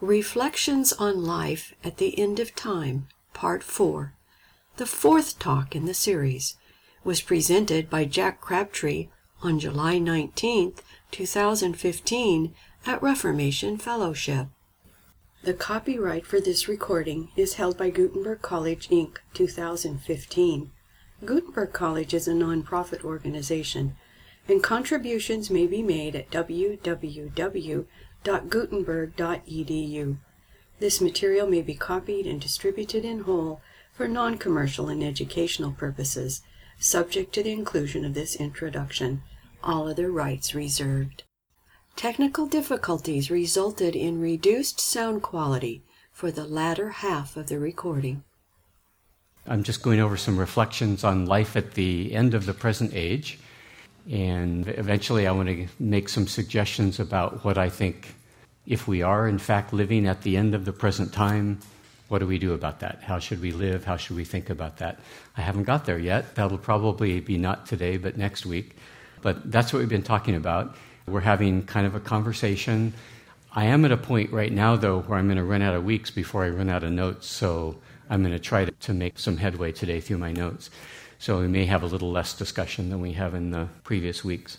Reflections on Life at the End of Time, Part 4, the fourth talk in the series, was presented by Jack Crabtree on July 19, 2015, at Reformation Fellowship. The copyright for this recording is held by Gutenberg College, Inc., 2015. Gutenberg College is a nonprofit organization, and contributions may be made at www www.gutenberg.edu. This material may be copied and distributed in whole for non-commercial and educational purposes, subject to the inclusion of this introduction. All other rights reserved. Technical difficulties resulted in reduced sound quality for the latter half of the recording. I'm just going over some reflections on life at the end of the present age. And eventually, I want to make some suggestions about what I think, if we are in fact living at the end of the present time, what do we do about that? How should we live? How should we think about that? I haven't got there yet. That'll probably be not today, but next week. But that's what we've been talking about. We're having kind of a conversation. I am at a point right now, though, where I'm going to run out of weeks before I run out of notes. So I'm going to try to, make some headway today through my notes. So we may have a little less discussion than we have in the previous weeks.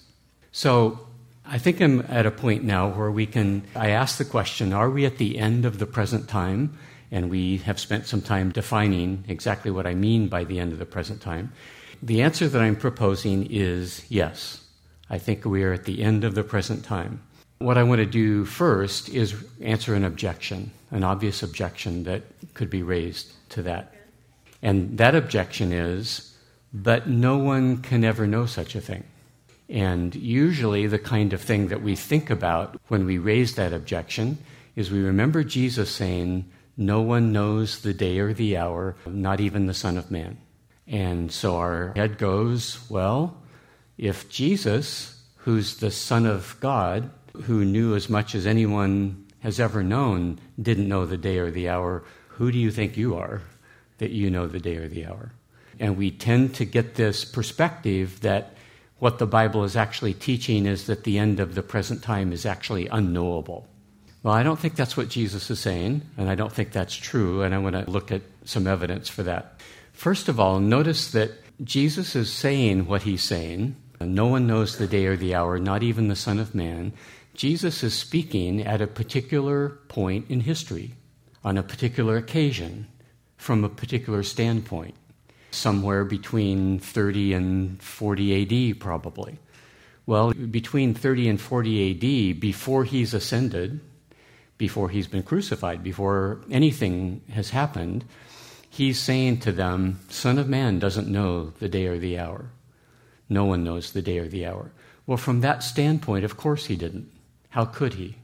So I think I'm at a point now where we can. I ask the question Are we at the end of the present time? And we have spent some time defining exactly what I mean by the end of the present time. The answer that I'm proposing is yes. I think we are at the end of the present time. What I want to do first is answer an objection, an obvious objection that could be raised to that. And that objection is but no one can ever know such a thing. And usually, the kind of thing that we think about when we raise that objection is we remember Jesus saying, No one knows the day or the hour, not even the Son of Man. And so our head goes, Well, if Jesus, who's the Son of God, who knew as much as anyone has ever known, didn't know the day or the hour, who do you think you are that you know the day or the hour? And we tend to get this perspective that what the Bible is actually teaching is that the end of the present time is actually unknowable. Well, I don't think that's what Jesus is saying, and I don't think that's true, and I want to look at some evidence for that. First of all, notice that Jesus is saying what he's saying. No one knows the day or the hour, not even the Son of Man. Jesus is speaking at a particular point in history, on a particular occasion, from a particular standpoint somewhere between 30 and 40 AD, probably. Well, between 30 and 40 AD, before he's ascended, before he's been crucified, before anything has happened, he's saying to them, Son of Man doesn't know the day or the hour. No one knows the day or the hour. Well, from that standpoint, of course he didn't. How could he?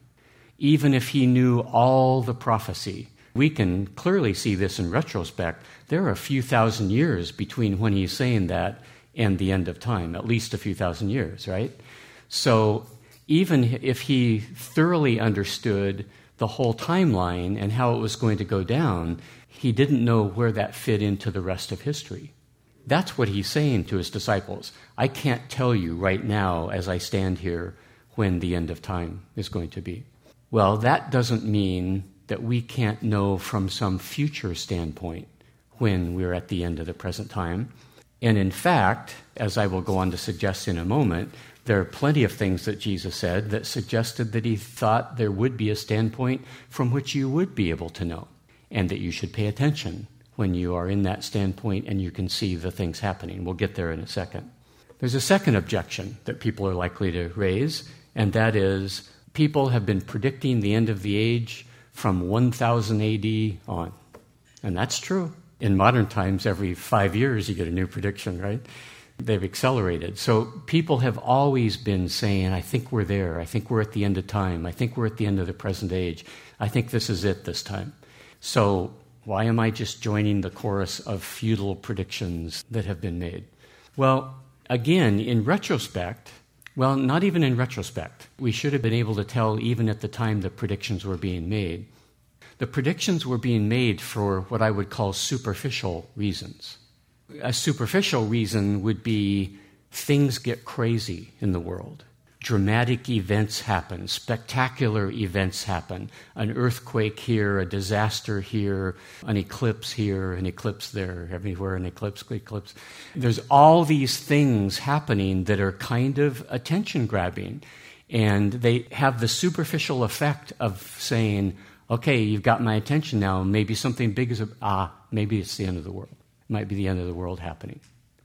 Even if he knew all the prophecy, we can clearly see this in retrospect. There are a few thousand years between when he's saying that and the end of time, at least a few thousand years, right? So even if he thoroughly understood the whole timeline and how it was going to go down, he didn't know where that fit into the rest of history. That's what he's saying to his disciples. I can't tell you right now, as I stand here, when the end of time is going to be. Well, that doesn't mean that we can't know from some future standpoint when we're at the end of the present time. And in fact, as I will go on to suggest in a moment, there are plenty of things that Jesus said that suggested that he thought there would be a standpoint from which you would be able to know, and that you should pay attention when you are in that standpoint and you can see the things happening. We'll get there in a second. There's a second objection that people are likely to raise, and that is people have been predicting the end of the age from 1000 AD on. And that's true. In modern times, every five years you get a new prediction, right? They've accelerated. So people have always been saying, I think we're there. I think we're at the end of time. I think we're at the end of the present age. I think this is it this time. So why am I just joining the chorus of futile predictions that have been made? Well, again, in retrospect, well, not even in retrospect. We should have been able to tell even at the time the predictions were being made. The predictions were being made for what I would call superficial reasons. A superficial reason would be things get crazy in the world. dramatic events happen, spectacular events happen. An earthquake here, a disaster here, an eclipse here, an eclipse there, everywhere an eclipse, eclipse. There's all these things happening that are kind of attention grabbing. And they have the superficial effect of saying, okay, you've got my attention now. Maybe something big is, ah, maybe it's the end of the world. It might be the end of the world happening.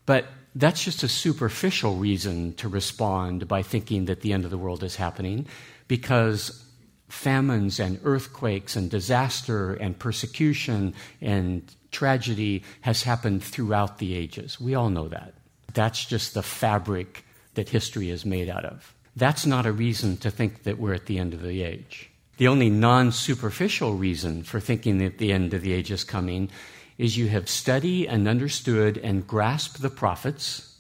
But that's just a superficial reason to respond by thinking that the end of the world is happening because famines and earthquakes and disaster and persecution and tragedy has happened throughout the ages. We all know that. That's just the fabric that history is made out of. That's not a reason to think that we're at the end of the age. The only non superficial reason for thinking that the end of the age is coming is you have studied and understood and grasped the prophets.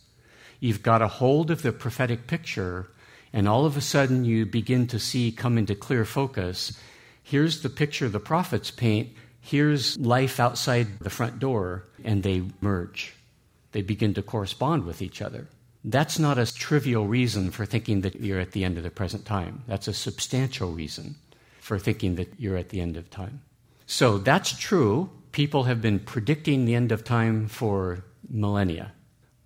You've got a hold of the prophetic picture, and all of a sudden you begin to see come into clear focus. Here's the picture the prophets paint. Here's life outside the front door, and they merge. They begin to correspond with each other. That's not a trivial reason for thinking that you're at the end of the present time. That's a substantial reason for thinking that you're at the end of time. So that's true people have been predicting the end of time for millennia,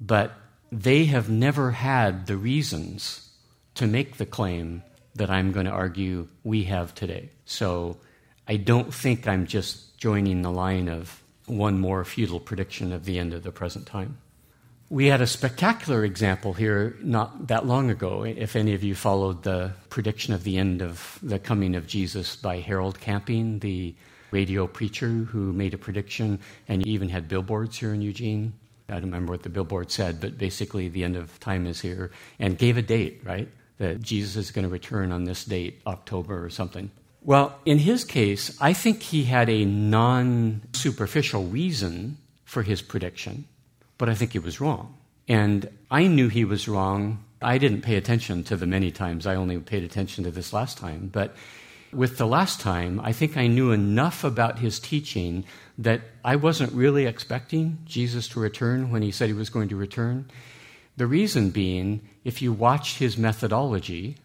but they have never had the reasons to make the claim that I'm going to argue we have today. So I don't think I'm just joining the line of one more futile prediction of the end of the present time. We had a spectacular example here not that long ago. If any of you followed the prediction of the end of the coming of Jesus by Harold Camping, the radio preacher who made a prediction and even had billboards here in Eugene. I don't remember what the billboard said, but basically the end of time is here and gave a date, right? That Jesus is going to return on this date, October or something. Well, in his case, I think he had a non superficial reason for his prediction, but I think he was wrong. And I knew he was wrong. I didn't pay attention to the many times. I only paid attention to this last time. But with the last time, I think I knew enough about his teaching that I wasn't really expecting Jesus to return when he said he was going to return. The reason being, if you watched his methodology,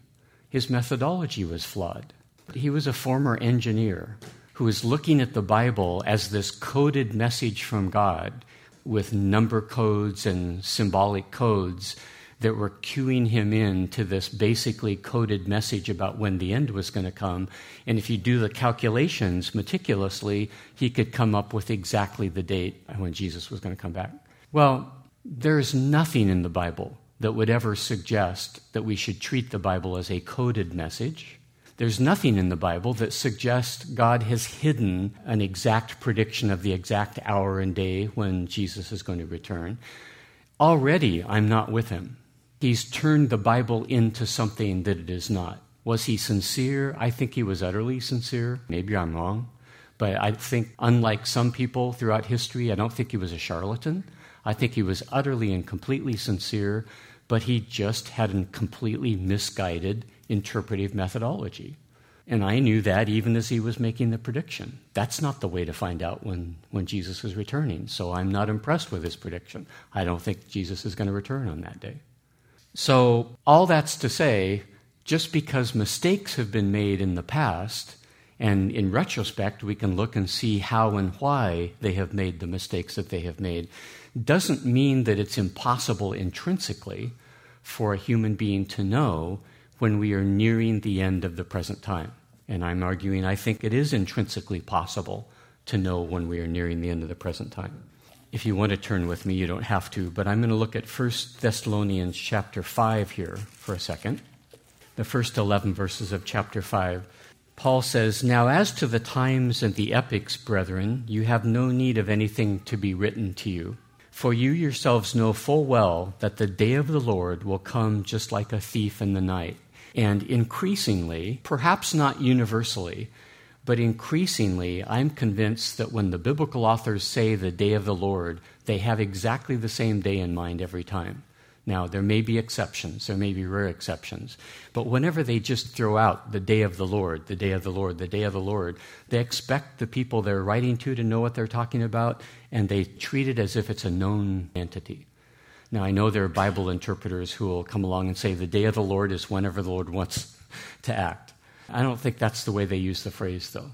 his methodology was flawed. He was a former engineer who was looking at the Bible as this coded message from God with number codes and symbolic codes that were cueing him in to this basically coded message about when the end was going to come. And if you do the calculations meticulously, he could come up with exactly the date when Jesus was going to come back. Well, there's nothing in the Bible that would ever suggest that we should treat the Bible as a coded message. There's nothing in the Bible that suggests God has hidden an exact prediction of the exact hour and day when Jesus is going to return. Already, I'm not with him. He's turned the Bible into something that it is not. Was he sincere? I think he was utterly sincere. Maybe I'm wrong. But I think, unlike some people throughout history, I don't think he was a charlatan. I think he was utterly and completely sincere, but he just had a completely misguided interpretive methodology. And I knew that even as he was making the prediction. That's not the way to find out when, when Jesus is returning. So I'm not impressed with his prediction. I don't think Jesus is going to return on that day. So, all that's to say, just because mistakes have been made in the past, and in retrospect, we can look and see how and why they have made the mistakes that they have made, doesn't mean that it's impossible intrinsically for a human being to know when we are nearing the end of the present time. And I'm arguing I think it is intrinsically possible to know when we are nearing the end of the present time. If you want to turn with me, you don't have to, but I'm going to look at 1 Thessalonians chapter 5 here for a second. The first 11 verses of chapter 5. Paul says, Now as to the times and the epochs, brethren, you have no need of anything to be written to you. For you yourselves know full well that the day of the Lord will come just like a thief in the night. And increasingly, perhaps not universally, but increasingly, I'm convinced that when the biblical authors say the day of the Lord, they have exactly the same day in mind every time. Now, there may be exceptions, there may be rare exceptions, but whenever they just throw out the day of the Lord, the day of the Lord, the day of the Lord, they expect the people they're writing to to know what they're talking about, and they treat it as if it's a known entity. Now, I know there are Bible interpreters who will come along and say the day of the Lord is whenever the Lord wants to act. I don't think that's the way they use the phrase, though.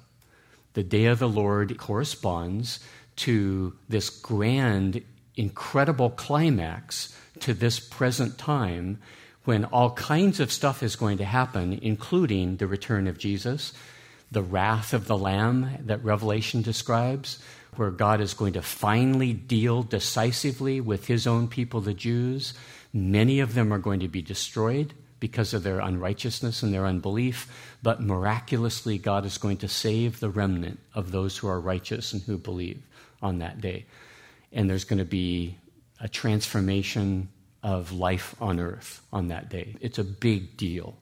The day of the Lord corresponds to this grand, incredible climax to this present time when all kinds of stuff is going to happen, including the return of Jesus, the wrath of the Lamb that Revelation describes, where God is going to finally deal decisively with his own people, the Jews. Many of them are going to be destroyed because of their unrighteousness and their unbelief, but miraculously, God is going to save the remnant of those who are righteous and who believe on that day. And there's going to be a transformation of life on earth on that day. It's a big deal.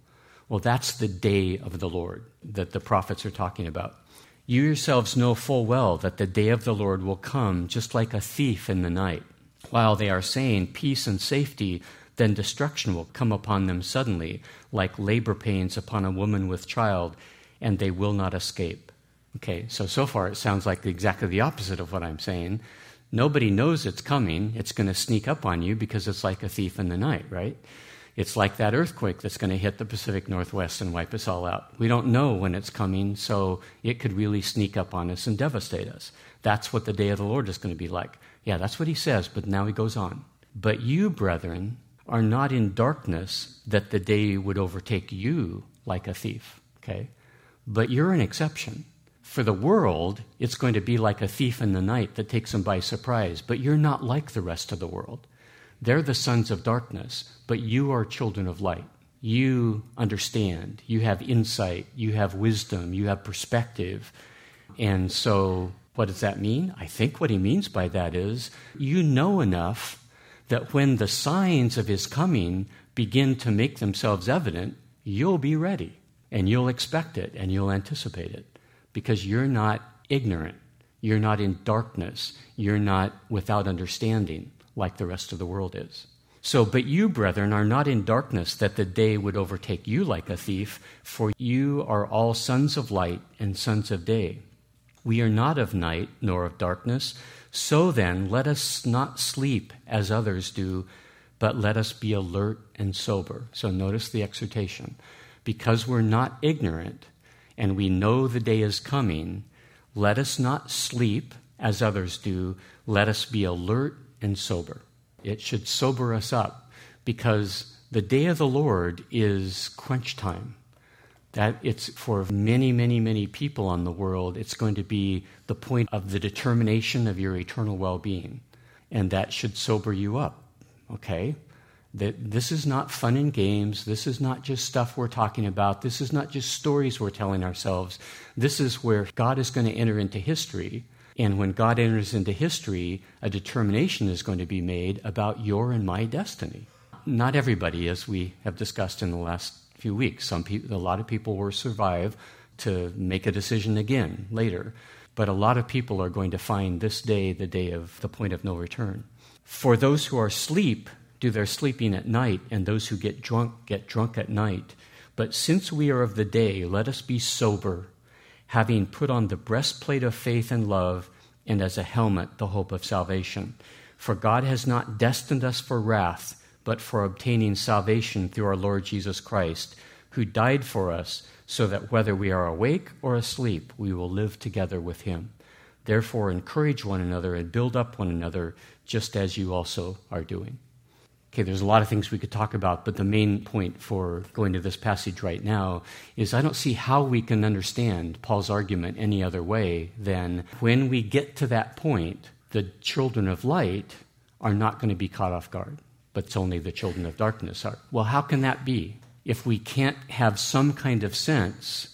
Well, that's the day of the Lord that the prophets are talking about. You yourselves know full well that the day of the Lord will come just like a thief in the night. While they are saying peace and safety, then destruction will come upon them suddenly, like labor pains upon a woman with child, and they will not escape. Okay, so so far it sounds like exactly the opposite of what I'm saying. Nobody knows it's coming. It's going to sneak up on you because it's like a thief in the night, right? It's like that earthquake that's going to hit the Pacific Northwest and wipe us all out. We don't know when it's coming, so it could really sneak up on us and devastate us. That's what the day of the Lord is going to be like. Yeah, that's what he says, but now he goes on. But you, brethren, are not in darkness that the day would overtake you like a thief, okay? But you're an exception. For the world, it's going to be like a thief in the night that takes them by surprise, but you're not like the rest of the world. They're the sons of darkness, but you are children of light. You understand, you have insight, you have wisdom, you have perspective. And so, what does that mean? I think what he means by that is you know enough that when the signs of his coming begin to make themselves evident, you'll be ready and you'll expect it and you'll anticipate it because you're not ignorant. You're not in darkness. You're not without understanding like the rest of the world is. So, but you, brethren, are not in darkness that the day would overtake you like a thief, for you are all sons of light and sons of day. We are not of night nor of darkness. So then, let us not sleep as others do, but let us be alert and sober. So notice the exhortation. Because we're not ignorant and we know the day is coming, let us not sleep as others do. Let us be alert and sober. It should sober us up because the day of the Lord is quench time that it's for many, many, many people on the world, it's going to be the point of the determination of your eternal well being. And that should sober you up, okay? That this is not fun and games. This is not just stuff we're talking about. This is not just stories we're telling ourselves. This is where God is going to enter into history. And when God enters into history, a determination is going to be made about your and my destiny. Not everybody, as we have discussed in the last few weeks. Some a lot of people will survive to make a decision again later, but a lot of people are going to find this day the day of the point of no return. For those who are asleep, do their sleeping at night, and those who get drunk get drunk at night. But since we are of the day, let us be sober, having put on the breastplate of faith and love, and as a helmet the hope of salvation. For God has not destined us for wrath but for obtaining salvation through our Lord Jesus Christ, who died for us, so that whether we are awake or asleep, we will live together with him. Therefore, encourage one another and build up one another, just as you also are doing. Okay, there's a lot of things we could talk about, but the main point for going to this passage right now is I don't see how we can understand Paul's argument any other way than when we get to that point, the children of light are not going to be caught off guard but it's only the children of darkness are. Well, how can that be? If we can't have some kind of sense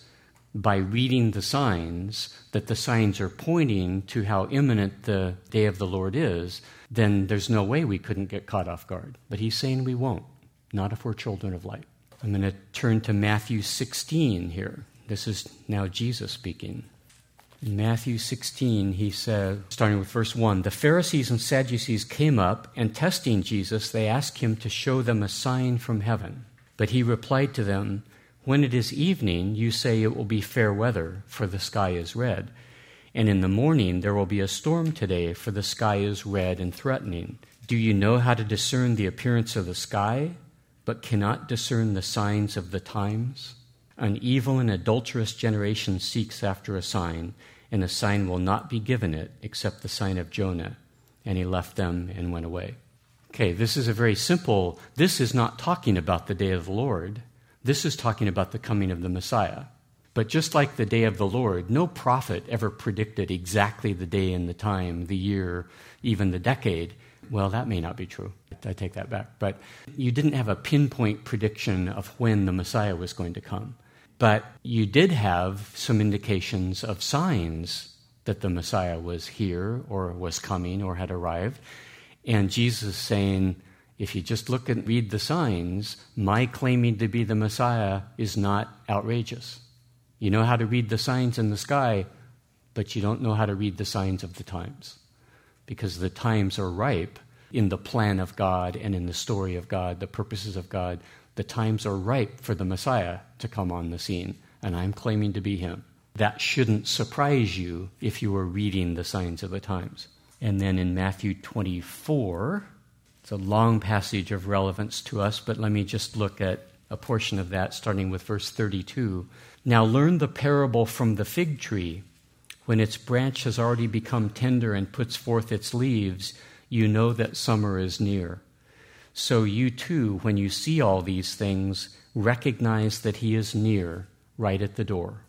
by reading the signs that the signs are pointing to how imminent the day of the Lord is, then there's no way we couldn't get caught off guard. But he's saying we won't, not if we're children of light. I'm going to turn to Matthew 16 here. This is now Jesus speaking. In Matthew 16, he says, starting with verse 1 The Pharisees and Sadducees came up, and testing Jesus, they asked him to show them a sign from heaven. But he replied to them, When it is evening, you say it will be fair weather, for the sky is red. And in the morning, there will be a storm today, for the sky is red and threatening. Do you know how to discern the appearance of the sky, but cannot discern the signs of the times? An evil and adulterous generation seeks after a sign, and a sign will not be given it except the sign of Jonah. And he left them and went away. Okay, this is a very simple, this is not talking about the day of the Lord. This is talking about the coming of the Messiah. But just like the day of the Lord, no prophet ever predicted exactly the day and the time, the year, even the decade. Well, that may not be true. I take that back. But you didn't have a pinpoint prediction of when the Messiah was going to come. But you did have some indications of signs that the Messiah was here or was coming or had arrived. And Jesus saying, if you just look and read the signs, my claiming to be the Messiah is not outrageous. You know how to read the signs in the sky, but you don't know how to read the signs of the times because the times are ripe in the plan of God and in the story of God, the purposes of God. The times are ripe for the Messiah to come on the scene, and I'm claiming to be him. That shouldn't surprise you if you were reading the signs of the times. And then in Matthew 24, it's a long passage of relevance to us, but let me just look at a portion of that, starting with verse 32. Now learn the parable from the fig tree. When its branch has already become tender and puts forth its leaves, you know that summer is near. So you too, when you see all these things, recognize that he is near, right at the door.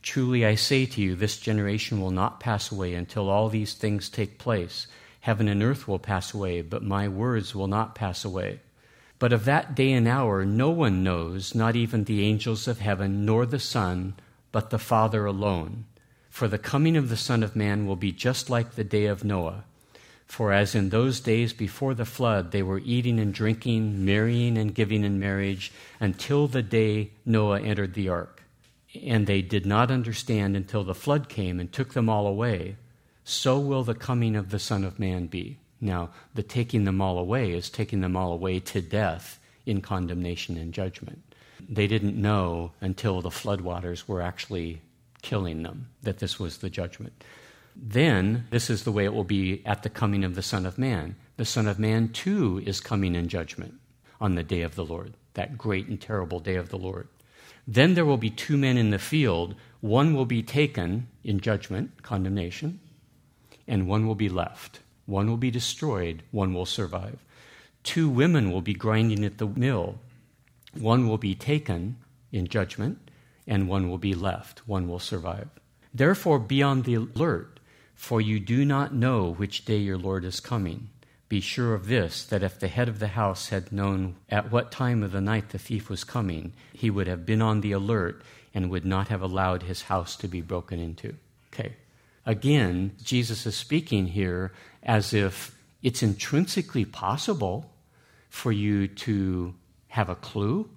Truly I say to you, this generation will not pass away until all these things take place. Heaven and earth will pass away, but my words will not pass away. But of that day and hour no one knows, not even the angels of heaven, nor the Son, but the Father alone. For the coming of the Son of Man will be just like the day of Noah. For as in those days before the flood, they were eating and drinking, marrying and giving in marriage, until the day Noah entered the ark. And they did not understand until the flood came and took them all away. So will the coming of the Son of Man be. Now, the taking them all away is taking them all away to death in condemnation and judgment. They didn't know until the floodwaters were actually killing them, that this was the judgment. Then, this is the way it will be at the coming of the Son of Man. The Son of Man, too, is coming in judgment on the day of the Lord, that great and terrible day of the Lord. Then there will be two men in the field. One will be taken in judgment, condemnation, and one will be left. One will be destroyed, one will survive. Two women will be grinding at the mill. One will be taken in judgment, and one will be left, one will survive. Therefore, be on the alert, for you do not know which day your Lord is coming. Be sure of this that if the head of the house had known at what time of the night the thief was coming, he would have been on the alert and would not have allowed his house to be broken into. Okay. Again, Jesus is speaking here as if it's intrinsically possible for you to have a clue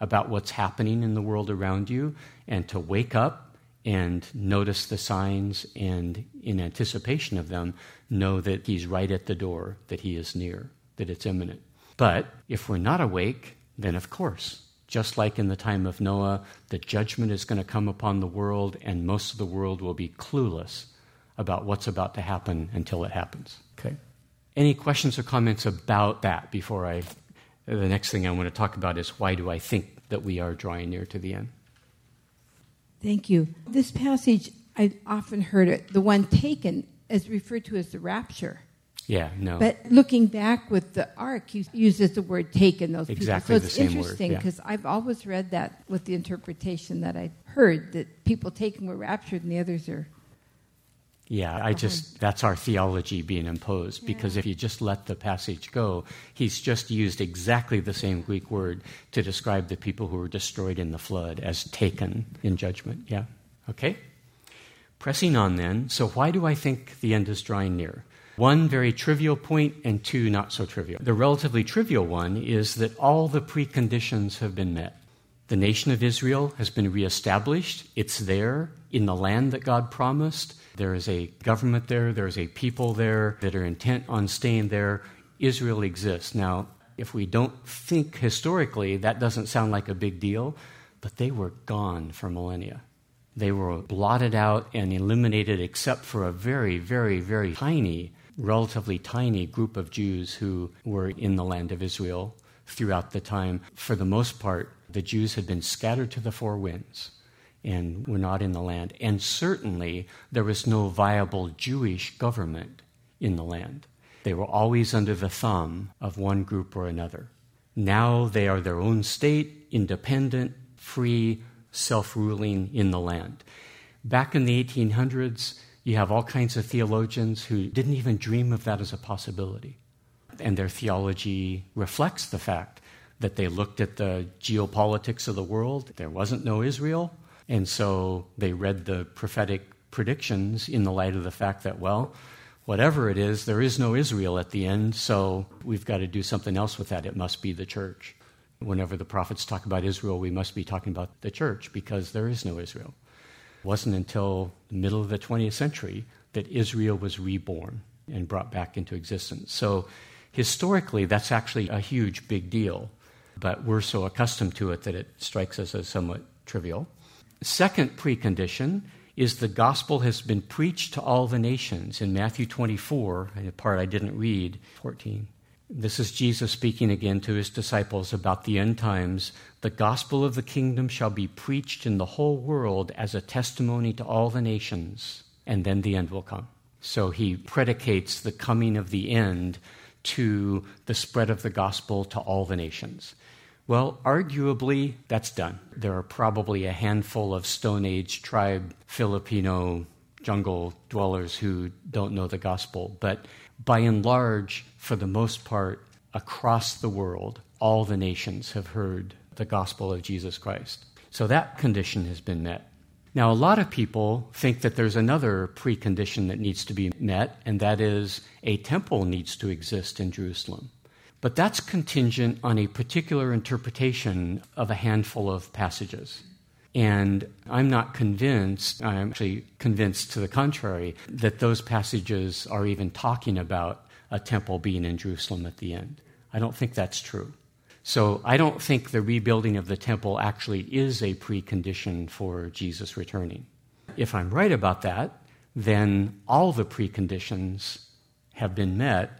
about what's happening in the world around you and to wake up and notice the signs and, in anticipation of them, know that He's right at the door, that He is near, that it's imminent. But if we're not awake, then of course, just like in the time of Noah, the judgment is going to come upon the world, and most of the world will be clueless about what's about to happen until it happens. Okay? Any questions or comments about that before I the next thing I want to talk about is why do I think that we are drawing near to the end? Thank you. This passage, I've often heard it, the one taken, is referred to as the rapture. Yeah, no. But looking back with the ark, he uses the word taken, those exactly people. So it's the interesting because yeah. I've always read that with the interpretation that I heard that people taken were raptured and the others are yeah, I uh-huh. just, that's our theology being imposed because if you just let the passage go, he's just used exactly the same Greek word to describe the people who were destroyed in the flood as taken in judgment. Yeah? Okay? Pressing on then, so why do I think the end is drawing near? One very trivial point, and two not so trivial. The relatively trivial one is that all the preconditions have been met. The nation of Israel has been reestablished, it's there in the land that God promised. There is a government there, there's a people there that are intent on staying there. Israel exists. Now, if we don't think historically, that doesn't sound like a big deal, but they were gone for millennia. They were blotted out and eliminated except for a very, very, very tiny relatively tiny group of Jews who were in the land of Israel throughout the time. For the most part, the Jews had been scattered to the four winds and were not in the land. And certainly there was no viable Jewish government in the land. They were always under the thumb of one group or another. Now they are their own state, independent, free, self ruling in the land. Back in the 1800s, you have all kinds of theologians who didn't even dream of that as a possibility. And their theology reflects the fact that they looked at the geopolitics of the world. There wasn't no Israel. And so they read the prophetic predictions in the light of the fact that, well, whatever it is, there is no Israel at the end, so we've got to do something else with that. It must be the church. Whenever the prophets talk about Israel, we must be talking about the church because there is no Israel. It wasn't until the middle of the 20th century that Israel was reborn and brought back into existence. So historically, that's actually a huge, big deal, but we're so accustomed to it that it strikes us as somewhat trivial. Second precondition is the gospel has been preached to all the nations. In Matthew 24, a part I didn't read, 14. This is Jesus speaking again to his disciples about the end times. The gospel of the kingdom shall be preached in the whole world as a testimony to all the nations, and then the end will come. So he predicates the coming of the end to the spread of the gospel to all the nations. Well, arguably, that's done. There are probably a handful of Stone Age tribe Filipino jungle dwellers who don't know the gospel. But by and large, for the most part, across the world, all the nations have heard the gospel of Jesus Christ. So that condition has been met. Now, a lot of people think that there's another precondition that needs to be met, and that is a temple needs to exist in Jerusalem. But that's contingent on a particular interpretation of a handful of passages. And I'm not convinced, I'm actually convinced to the contrary, that those passages are even talking about a temple being in Jerusalem at the end. I don't think that's true. So I don't think the rebuilding of the temple actually is a precondition for Jesus returning. If I'm right about that, then all the preconditions have been met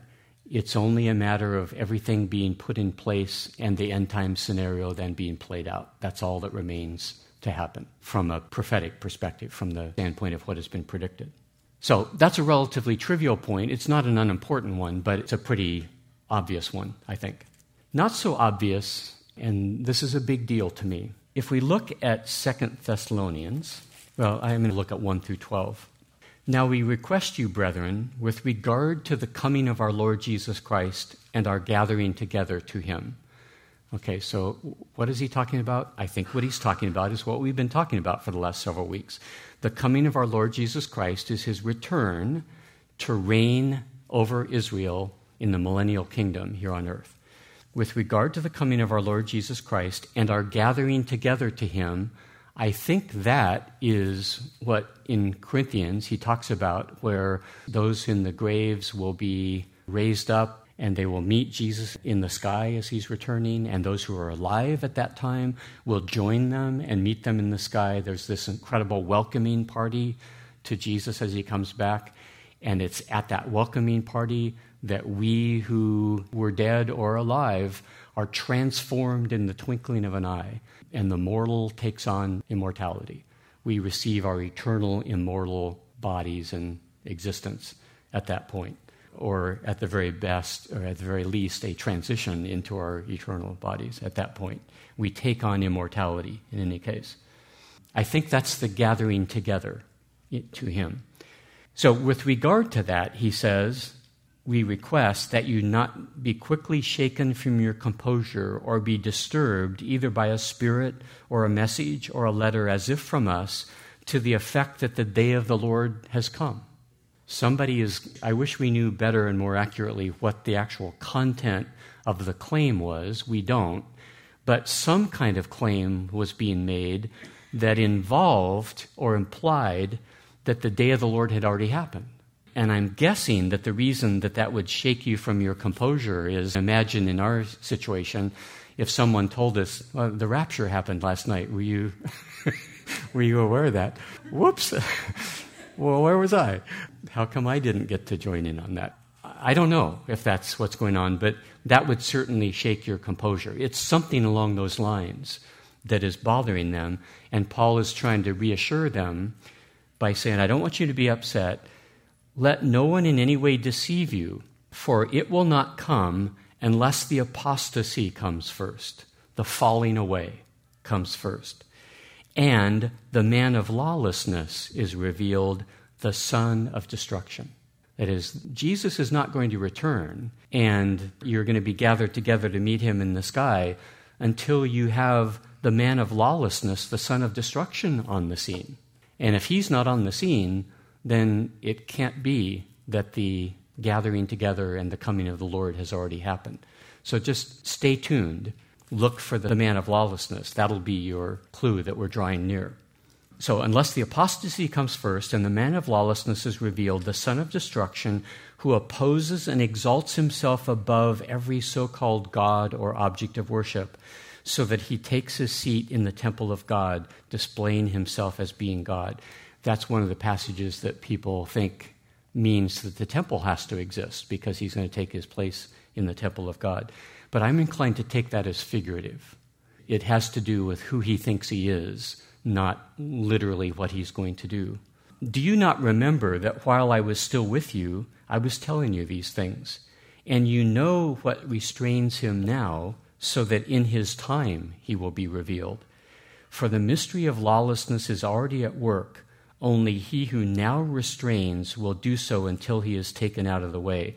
it's only a matter of everything being put in place and the end time scenario then being played out. That's all that remains to happen from a prophetic perspective, from the standpoint of what has been predicted. So that's a relatively trivial point. It's not an unimportant one, but it's a pretty obvious one, I think. Not so obvious, and this is a big deal to me. If we look at Second Thessalonians, well, I'm going to look at 1 through 12. Now we request you, brethren, with regard to the coming of our Lord Jesus Christ and our gathering together to him. Okay, so what is he talking about? I think what he's talking about is what we've been talking about for the last several weeks. The coming of our Lord Jesus Christ is his return to reign over Israel in the millennial kingdom here on earth. With regard to the coming of our Lord Jesus Christ and our gathering together to him, I think that is what in Corinthians he talks about, where those in the graves will be raised up and they will meet Jesus in the sky as he's returning, and those who are alive at that time will join them and meet them in the sky. There's this incredible welcoming party to Jesus as he comes back, and it's at that welcoming party that we who were dead or alive are transformed in the twinkling of an eye and the mortal takes on immortality. We receive our eternal, immortal bodies and existence at that point, or at the very best, or at the very least, a transition into our eternal bodies at that point. We take on immortality in any case. I think that's the gathering together to Him. So, with regard to that, he says, we request that you not be quickly shaken from your composure or be disturbed either by a spirit or a message or a letter as if from us to the effect that the day of the Lord has come. Somebody is, I wish we knew better and more accurately what the actual content of the claim was. We don't. But some kind of claim was being made that involved or implied that the day of the Lord had already happened. And I'm guessing that the reason that that would shake you from your composure is imagine in our situation, if someone told us, well, the rapture happened last night, were you, were you aware of that? Whoops. well, where was I? How come I didn't get to join in on that? I don't know if that's what's going on, but that would certainly shake your composure. It's something along those lines that is bothering them. And Paul is trying to reassure them by saying, I don't want you to be upset. Let no one in any way deceive you, for it will not come unless the apostasy comes first, the falling away comes first. And the man of lawlessness is revealed, the son of destruction. That is, Jesus is not going to return, and you're going to be gathered together to meet him in the sky until you have the man of lawlessness, the son of destruction, on the scene. And if he's not on the scene, then it can't be that the gathering together and the coming of the Lord has already happened. So just stay tuned. Look for the man of lawlessness. That'll be your clue that we're drawing near. So, unless the apostasy comes first and the man of lawlessness is revealed, the son of destruction, who opposes and exalts himself above every so called God or object of worship, so that he takes his seat in the temple of God, displaying himself as being God. That's one of the passages that people think means that the temple has to exist because he's going to take his place in the temple of God. But I'm inclined to take that as figurative. It has to do with who he thinks he is, not literally what he's going to do. Do you not remember that while I was still with you, I was telling you these things? And you know what restrains him now, so that in his time he will be revealed. For the mystery of lawlessness is already at work, only he who now restrains will do so until he is taken out of the way.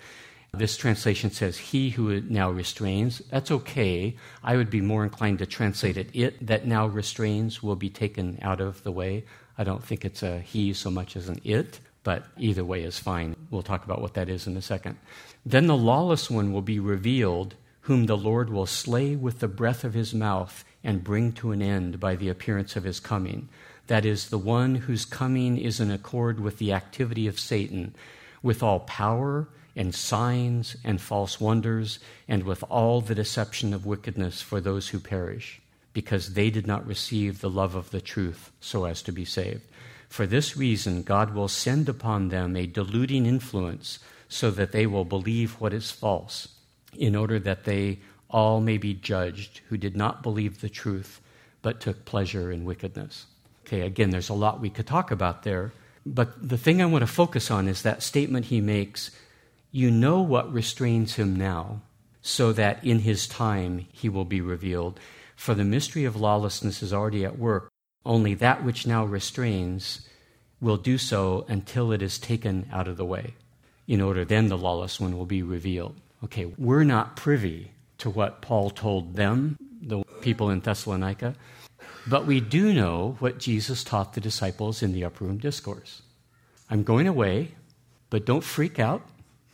This translation says, He who now restrains. That's okay. I would be more inclined to translate it, It that now restrains will be taken out of the way. I don't think it's a he so much as an it, but either way is fine. We'll talk about what that is in a second. Then the lawless one will be revealed, whom the Lord will slay with the breath of his mouth and bring to an end by the appearance of his coming. That is, the one whose coming is in accord with the activity of Satan, with all power and signs and false wonders, and with all the deception of wickedness for those who perish, because they did not receive the love of the truth so as to be saved. For this reason, God will send upon them a deluding influence so that they will believe what is false, in order that they all may be judged who did not believe the truth but took pleasure in wickedness. Okay, again, there's a lot we could talk about there, but the thing I want to focus on is that statement he makes you know what restrains him now, so that in his time he will be revealed. For the mystery of lawlessness is already at work. Only that which now restrains will do so until it is taken out of the way, in order then the lawless one will be revealed. Okay, we're not privy to what Paul told them, the people in Thessalonica, but we do know what Jesus taught the disciples in the upper room discourse. I'm going away, but don't freak out.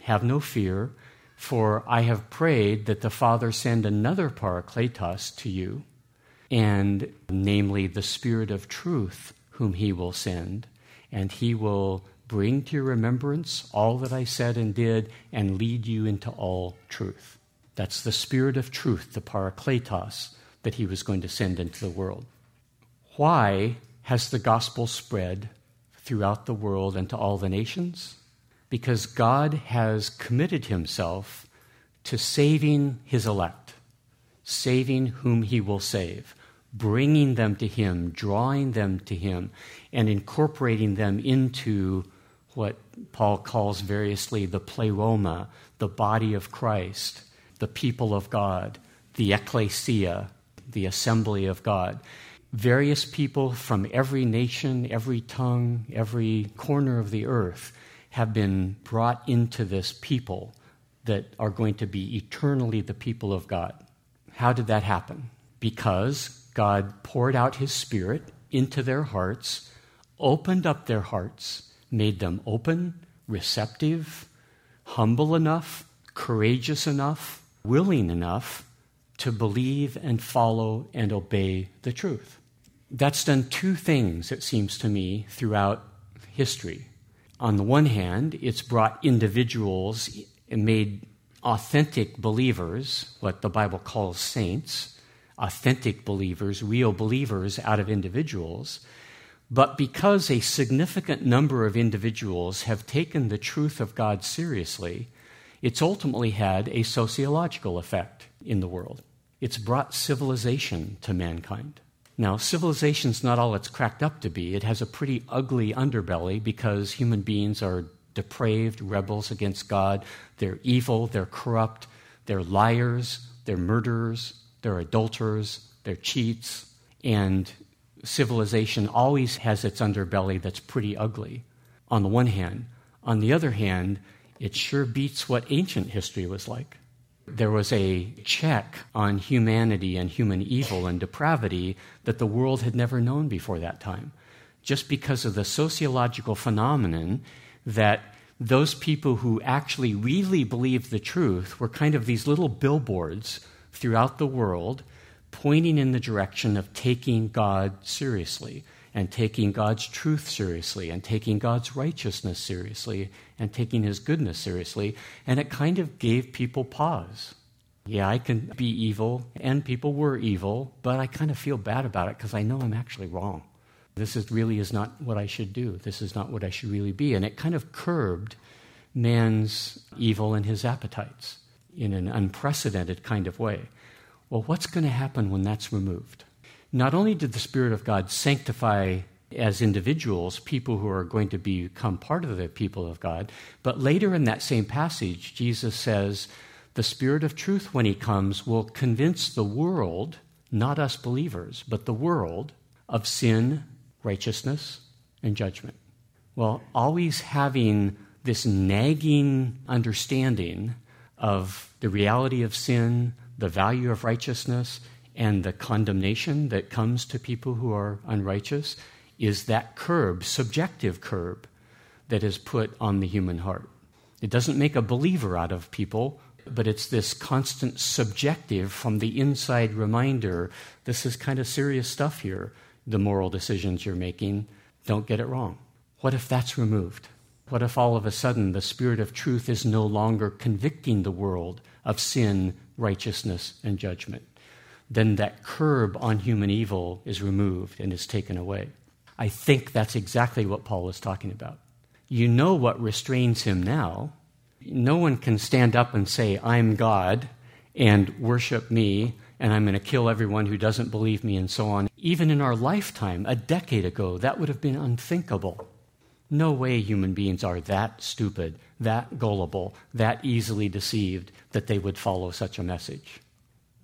Have no fear, for I have prayed that the Father send another Parakletos to you, and namely the Spirit of truth, whom he will send, and he will bring to your remembrance all that I said and did, and lead you into all truth. That's the Spirit of truth, the Parakletos, that he was going to send into the world. Why has the gospel spread throughout the world and to all the nations? because God has committed himself to saving his elect, saving whom he will save, bringing them to him, drawing them to him, and incorporating them into what Paul calls variously the pleroma, the body of Christ, the people of God, the ecclesia, the assembly of God. Various people from every nation, every tongue, every corner of the earth have been brought into this people that are going to be eternally the people of God. How did that happen? Because God poured out his Spirit into their hearts, opened up their hearts, made them open, receptive, humble enough, courageous enough, willing enough to believe and follow and obey the truth. That's done two things, it seems to me, throughout history on the one hand, it's brought individuals and made authentic believers, what the Bible calls saints, authentic believers, real believers out of individuals. But because a significant number of individuals have taken the truth of God seriously, it's ultimately had a sociological effect in the world. It's brought civilization to mankind. Now, civilization's not all it's cracked up to be. It has a pretty ugly underbelly because human beings are depraved rebels against God. They're evil, they're corrupt, they're liars, they're murderers, they're adulterers, they're cheats, and civilization always has its underbelly that's pretty ugly, on the one hand. On the other hand, it sure beats what ancient history was like. There was a check on humanity and human evil and depravity that the world had never known before that time, just because of the sociological phenomenon that those people who actually really believed the truth were kind of these little billboards throughout the world pointing in the direction of taking God seriously and taking God's truth seriously and taking God's righteousness seriously and taking His goodness seriously. And it kind of gave people pause. Yeah, I can be evil, and people were evil, but I kind of feel bad about it because I know I'm actually wrong. This is, really is not what I should do. This is not what I should really be. And it kind of curbed man's evil and his appetites in an unprecedented kind of way. Well, what's going to happen when that's removed? Not only did the Spirit of God sanctify as individuals people who are going to become part of the people of God, but later in that same passage, Jesus says, The Spirit of truth, when He comes, will convince the world, not us believers, but the world, of sin, righteousness, and judgment. Well, always having this nagging understanding of the reality of sin, the value of righteousness, and the condemnation that comes to people who are unrighteous is that curb, subjective curb, that is put on the human heart. It doesn't make a believer out of people, but it's this constant subjective from the inside reminder this is kind of serious stuff here, the moral decisions you're making. Don't get it wrong. What if that's removed? What if all of a sudden the Spirit of truth is no longer convicting the world of sin, righteousness, and judgment? Then that curb on human evil is removed and is taken away. I think that's exactly what Paul is talking about. You know what restrains him now. No one can stand up and say, I'm God, and worship me, and I'm going to kill everyone who doesn't believe me, and so on. Even in our lifetime, a decade ago, that would have been unthinkable. No way human beings are that stupid, that gullible, that easily deceived that they would follow such a message.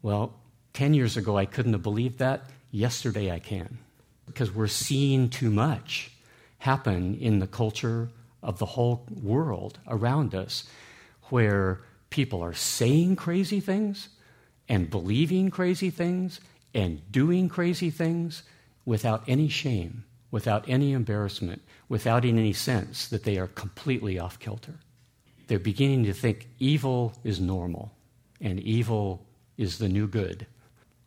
Well, 10 years ago I couldn't have believed that. Yesterday I can. Because we're seeing too much happen in the culture of the whole world around us where people are saying crazy things and believing crazy things and doing crazy things without any shame, without any embarrassment, without any sense that they are completely off kilter. They're beginning to think evil is normal and evil is the new good.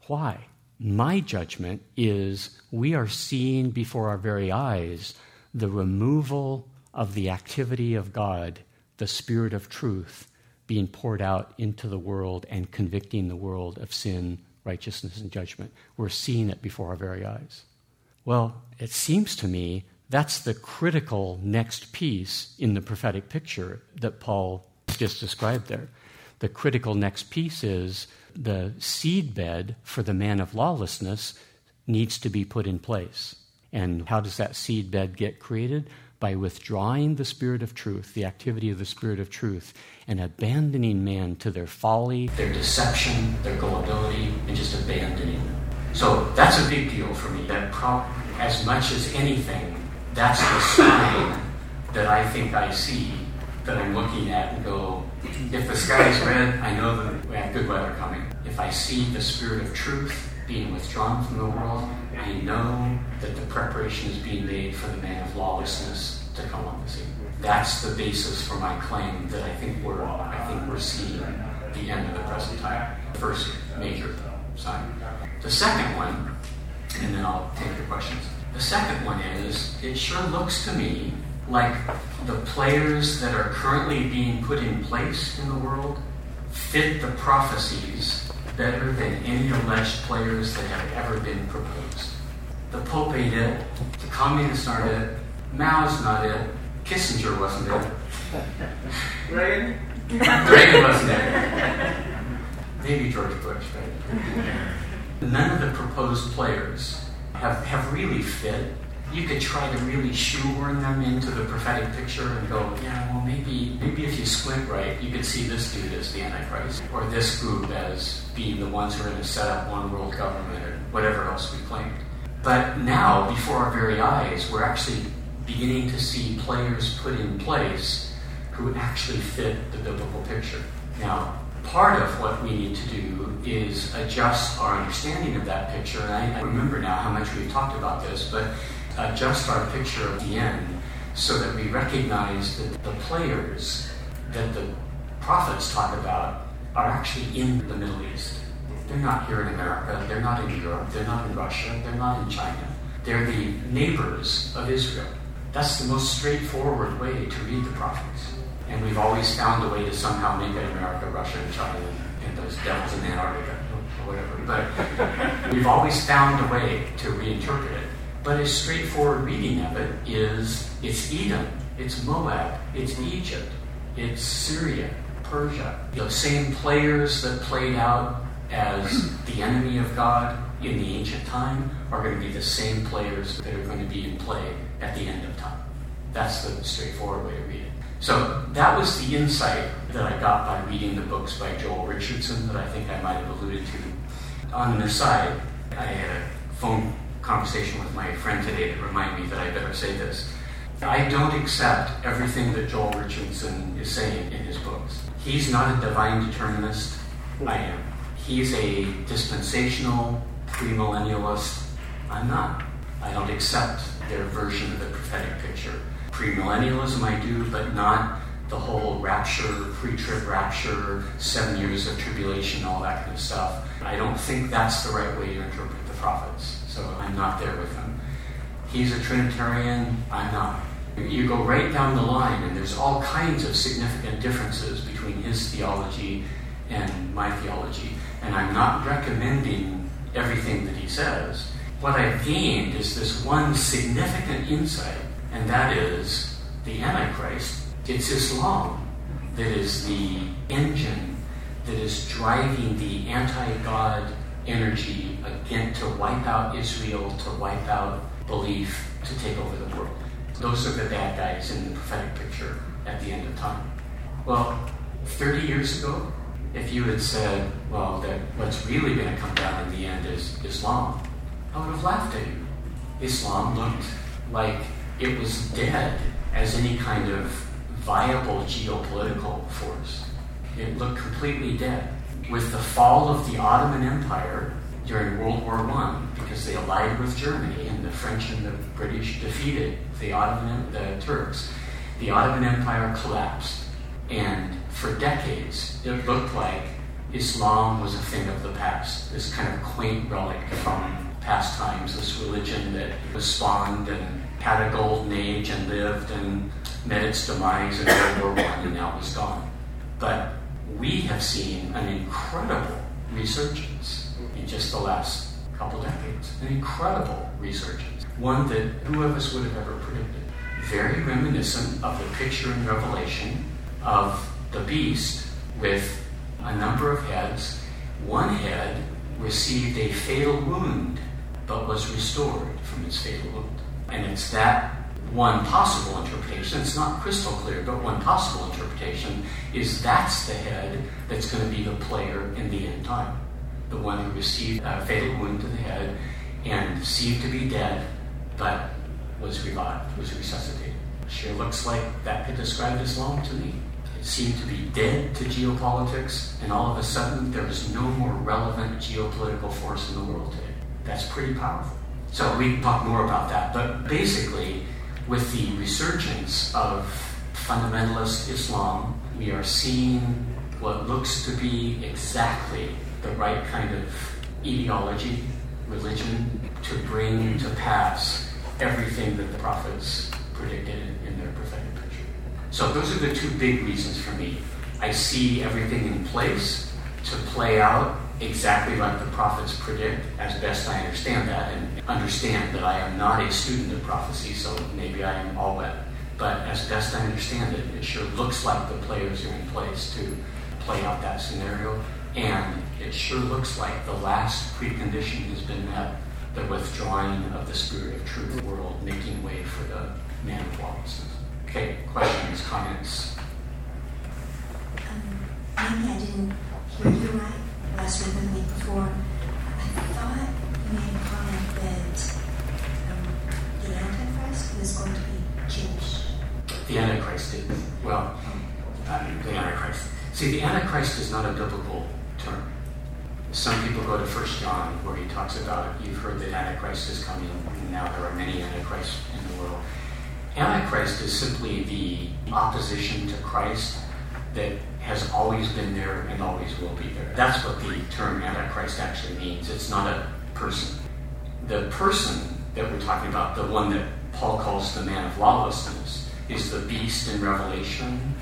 Why? My judgment is we are seeing before our very eyes the removal of the activity of God, the Spirit of truth, being poured out into the world and convicting the world of sin, righteousness, and judgment. We're seeing it before our very eyes. Well, it seems to me that's the critical next piece in the prophetic picture that Paul just described there. The critical next piece is the seedbed for the man of lawlessness needs to be put in place. And how does that seedbed get created? By withdrawing the Spirit of truth, the activity of the Spirit of truth, and abandoning man to their folly, their deception, their gullibility, and just abandoning them. So that's a big deal for me. That pro- as much as anything, that's the sign that I think I see that I'm looking at and go, if the sky is red, I know that we have good weather coming. If I see the spirit of truth being withdrawn from the world, I know that the preparation is being made for the man of lawlessness to come on the scene. That's the basis for my claim that I think we're I think we're seeing the end of the present time. The First major sign. The second one, and then I'll take your questions. The second one is it sure looks to me like the players that are currently being put in place in the world fit the prophecies better than any alleged players that have ever been proposed. The Pope ain't it, the communists aren't it, Mao's not it, Kissinger wasn't it. Reagan? Reagan wasn't there. Maybe George Bush, right? None of the proposed players have, have really fit. You could try to really shoehorn them into the prophetic picture and go, yeah, well, maybe maybe if you squint right, you could see this dude as the Antichrist, or this group as being the ones who are going to set up one world government, or whatever else we claimed. But now, before our very eyes, we're actually beginning to see players put in place who actually fit the biblical picture. Now, part of what we need to do is adjust our understanding of that picture. And I, I remember now how much we've talked about this, but adjust our picture of the end so that we recognize that the players that the prophets talk about are actually in the Middle East. They're not here in America, they're not in Europe, they're not in Russia, they're not in China. They're the neighbors of Israel. That's the most straightforward way to read the prophets. And we've always found a way to somehow make it America, Russia, and China, and those devils in Antarctica, or whatever. But we've always found a way to reinterpret it. But a straightforward reading of it is it's Edom, it's Moab, it's Egypt, it's Syria, Persia. The same players that played out as the enemy of God in the ancient time are going to be the same players that are going to be in play at the end of time. That's the straightforward way to read it. So that was the insight that I got by reading the books by Joel Richardson that I think I might have alluded to. On an aside, I had a phone conversation with my friend today that reminded me that I better say this. I don't accept everything that Joel Richardson is saying in his books. He's not a divine determinist. I am. He's a dispensational premillennialist. I'm not. I don't accept their version of the prophetic picture. Premillennialism I do, but not the whole rapture, pre-trib rapture, seven years of tribulation, all that kind of stuff. I don't think that's the right way to interpret the prophets. So I'm not there with him. He's a Trinitarian, I'm not. You go right down the line, and there's all kinds of significant differences between his theology and my theology. And I'm not recommending everything that he says. What I've gained is this one significant insight, and that is the Antichrist. It's Islam that is the engine that is driving the anti God energy again to wipe out Israel, to wipe out belief, to take over the world. Those are the bad guys in the prophetic picture at the end of time. Well, 30 years ago, if you had said, well, that what's really going to come down in the end is Islam, I would have laughed at you. Islam looked like it was dead as any kind of viable geopolitical force. It looked completely dead. With the fall of the Ottoman Empire during World War I, because they allied with Germany and the French and the British defeated the Ottoman the Turks, the Ottoman Empire collapsed. And for decades, it looked like Islam was a thing of the past, this kind of quaint relic from past times, this religion that was spawned and had a golden age and lived and met its demise in World War I and now was gone. But we have seen an incredible resurgence in just the last couple decades. An incredible resurgence. One that who of us would have ever predicted. Very reminiscent of the picture in Revelation of the beast with a number of heads. One head received a fatal wound but was restored from its fatal wound. And it's that one possible interpretation, it's not crystal clear, but one possible interpretation is that's the head that's going to be the player in the end time. The one who received a fatal wound to the head and seemed to be dead, but was revived, was resuscitated. Sure looks like that could describe Islam to me. It seemed to be dead to geopolitics, and all of a sudden there is no more relevant geopolitical force in the world today. That's pretty powerful. So we can talk more about that. But basically, with the resurgence of fundamentalist Islam, we are seeing what looks to be exactly the right kind of ideology, religion, to bring to pass everything that the prophets predicted in their prophetic picture. So those are the two big reasons for me. I see everything in place to play out exactly like the prophets predict, as best I understand that, and understand that I am not a student of prophecy, so maybe I am all wet. But as best I understand it, it sure looks like the players are in place to play out that scenario. And it sure looks like the last precondition has been met the withdrawing of the spirit of truth world, making way for the man of lawlessness. Okay, questions, comments? Um, maybe I didn't hear you right last week or the week before. I thought you made a comment that um, the Antichrist was going to be Jewish. The Antichrist did. Well, uh, the Antichrist. See, the Antichrist is not a biblical term. Some people go to 1 John where he talks about you've heard that Antichrist is coming, and now there are many Antichrists in the world. Antichrist is simply the opposition to Christ that has always been there and always will be there. That's what the term Antichrist actually means. It's not a person. The person that we're talking about, the one that Paul calls the man of lawlessness, is the beast in Revelation.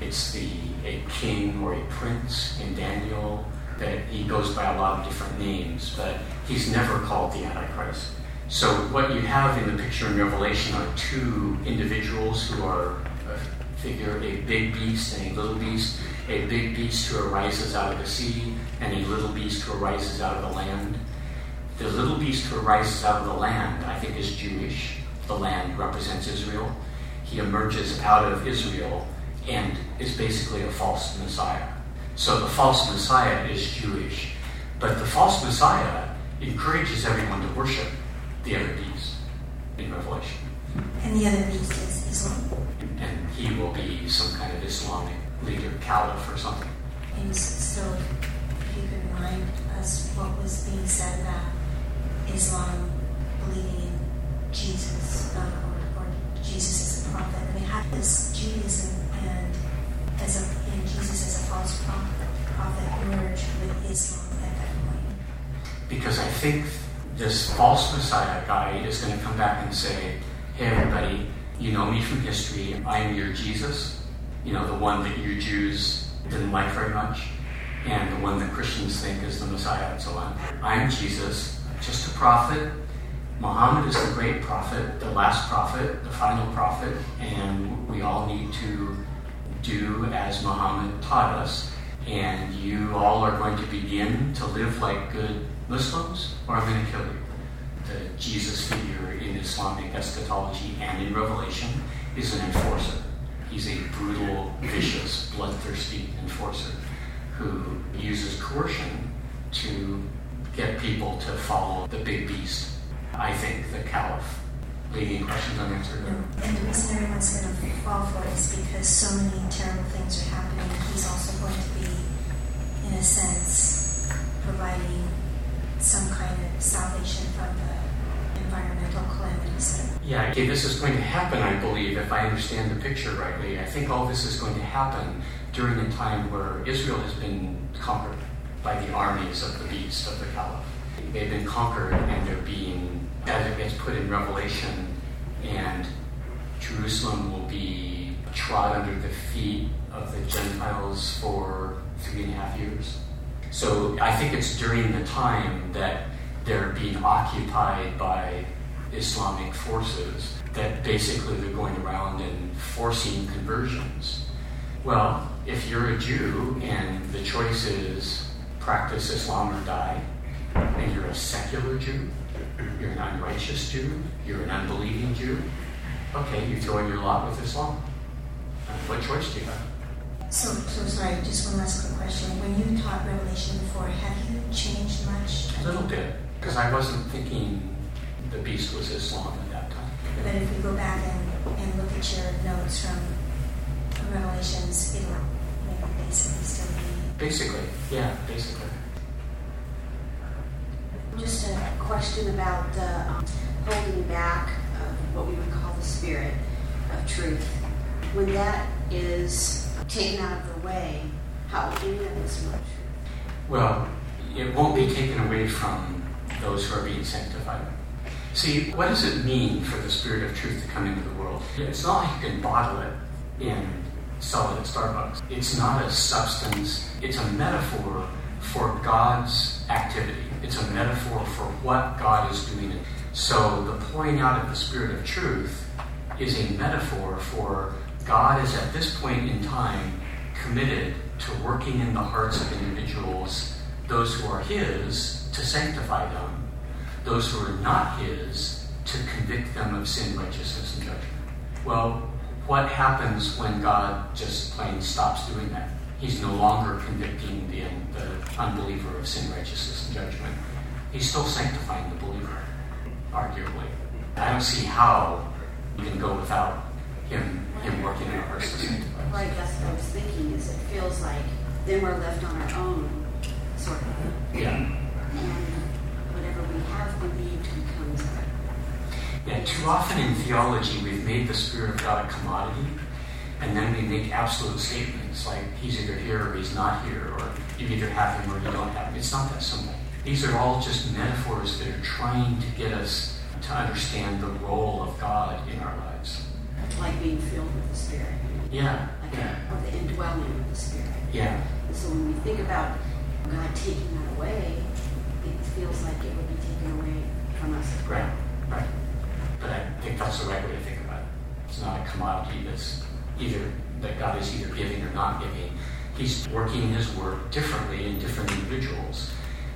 It's the a king or a prince in Daniel that he goes by a lot of different names, but he's never called the Antichrist. So what you have in the picture in Revelation are two individuals who are figure, a big beast and a little beast, a big beast who arises out of the sea, and a little beast who arises out of the land. The little beast who arises out of the land, I think, is Jewish. The land represents Israel. He emerges out of Israel and is basically a false Messiah. So the false Messiah is Jewish, but the false Messiah encourages everyone to worship the other beast in Revelation. And the other beast is Islam. And he will be some kind of Islamic leader, caliph or something. And so, if you could remind us what was being said about Islam believing in Jesus uh, or, or Jesus as a prophet. I mean, how does Judaism and as a and Jesus as a false prophet, prophet merge with Islam at that point? Because I think this false Messiah guy is going to come back and say, hey, everybody, you know me from history. I am your Jesus, you know, the one that you Jews didn't like very much, and the one that Christians think is the Messiah and so on. I'm Jesus, just a prophet. Muhammad is the great prophet, the last prophet, the final prophet, and we all need to do as Muhammad taught us. And you all are going to begin to live like good Muslims, or I'm going to kill you. The Jesus figure in Islamic eschatology and in Revelation is an enforcer. He's a brutal, vicious, bloodthirsty enforcer who uses coercion to get people to follow the big beast. I think the caliph. Leading questions unanswered. And the reason everyone's going to fall for it is because so many terrible things are happening. He's also going to be, in a sense, providing some kind of salvation from the environmental calamities. Yeah, okay, this is going to happen, I believe, if I understand the picture rightly. I think all this is going to happen during a time where Israel has been conquered by the armies of the beast, of the caliph. They've been conquered and they're being, as it gets put in Revelation, and Jerusalem will be trod under the feet of the Gentiles for three and a half years. So I think it's during the time that they're being occupied by Islamic forces that basically they're going around and forcing conversions. Well, if you're a Jew and the choice is practice Islam or die, and you're a secular Jew, you're an unrighteous Jew, you're an unbelieving Jew, okay, you throw in your lot with Islam. Uh, what choice do you have? So, so sorry, just one last quick question. When you taught Revelation before, have you changed much? A little bit, because I wasn't thinking the beast was Islam at that time. But if you go back and, and look at your notes from Revelations, it'll maybe basically still be. Basically, yeah, basically. Just a question about the um, holding back of what we would call the spirit of truth. When that is taken out of the way, how will any of this much? Well, it won't be taken away from those who are being sanctified. See, what does it mean for the Spirit of truth to come into the world? It's not like you can bottle it and sell it at Starbucks. It's not a substance, it's a metaphor for God's activity. It's a metaphor for what God is doing. So the pouring out of the Spirit of truth is a metaphor for God is at this point in time committed to working in the hearts of individuals, those who are His, to sanctify them, those who are not His, to convict them of sin, righteousness, and judgment. Well, what happens when God just plain stops doing that? He's no longer convicting the, the unbeliever of sin, righteousness, and judgment. He's still sanctifying the believer, arguably. I don't see how you can go without him, him working in our hearts to sanctify. Right, that's what I was thinking, is it feels like then we're left on our own, sort of. Yeah. And whatever we have believed becomes our Yeah, too often in theology, we've made the Spirit of God a commodity, and then we make absolute statements like he's either here or he's not here, or you either have him or you don't have him. It's not that simple. These are all just metaphors that are trying to get us to understand the role of God in our lives. like being filled with the Spirit, Yeah, like yeah, or the indwelling of the Spirit. yeah, so when we think about God taking that away, it feels like it would be taken away from us right, right. But I think that's the right way to think about it. It's not a commodity that's either that God is either giving or not giving. He's working his work differently in different individuals.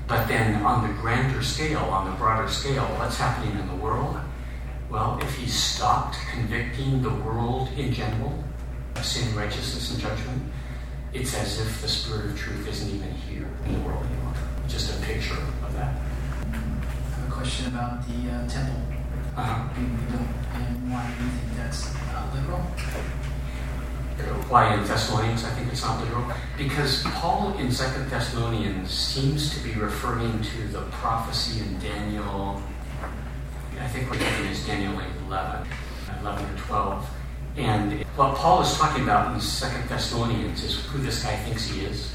But then on the grander scale, on the broader scale, what's happening in the world? Well, if he stopped convicting the world in general of sin, righteousness, and judgment, it's as if the Spirit of truth isn't even here in the world anymore. Just a picture of that. I have a question about the uh, temple Uh-huh. being rebuilt and why do you think that's not literal? Why in Thessalonians I think it's not literal? Because Paul in Second Thessalonians seems to be referring to the prophecy in Daniel. I think we're getting is Daniel 11, 11 or 12. And what Paul is talking about in Second Thessalonians is who this guy thinks he is.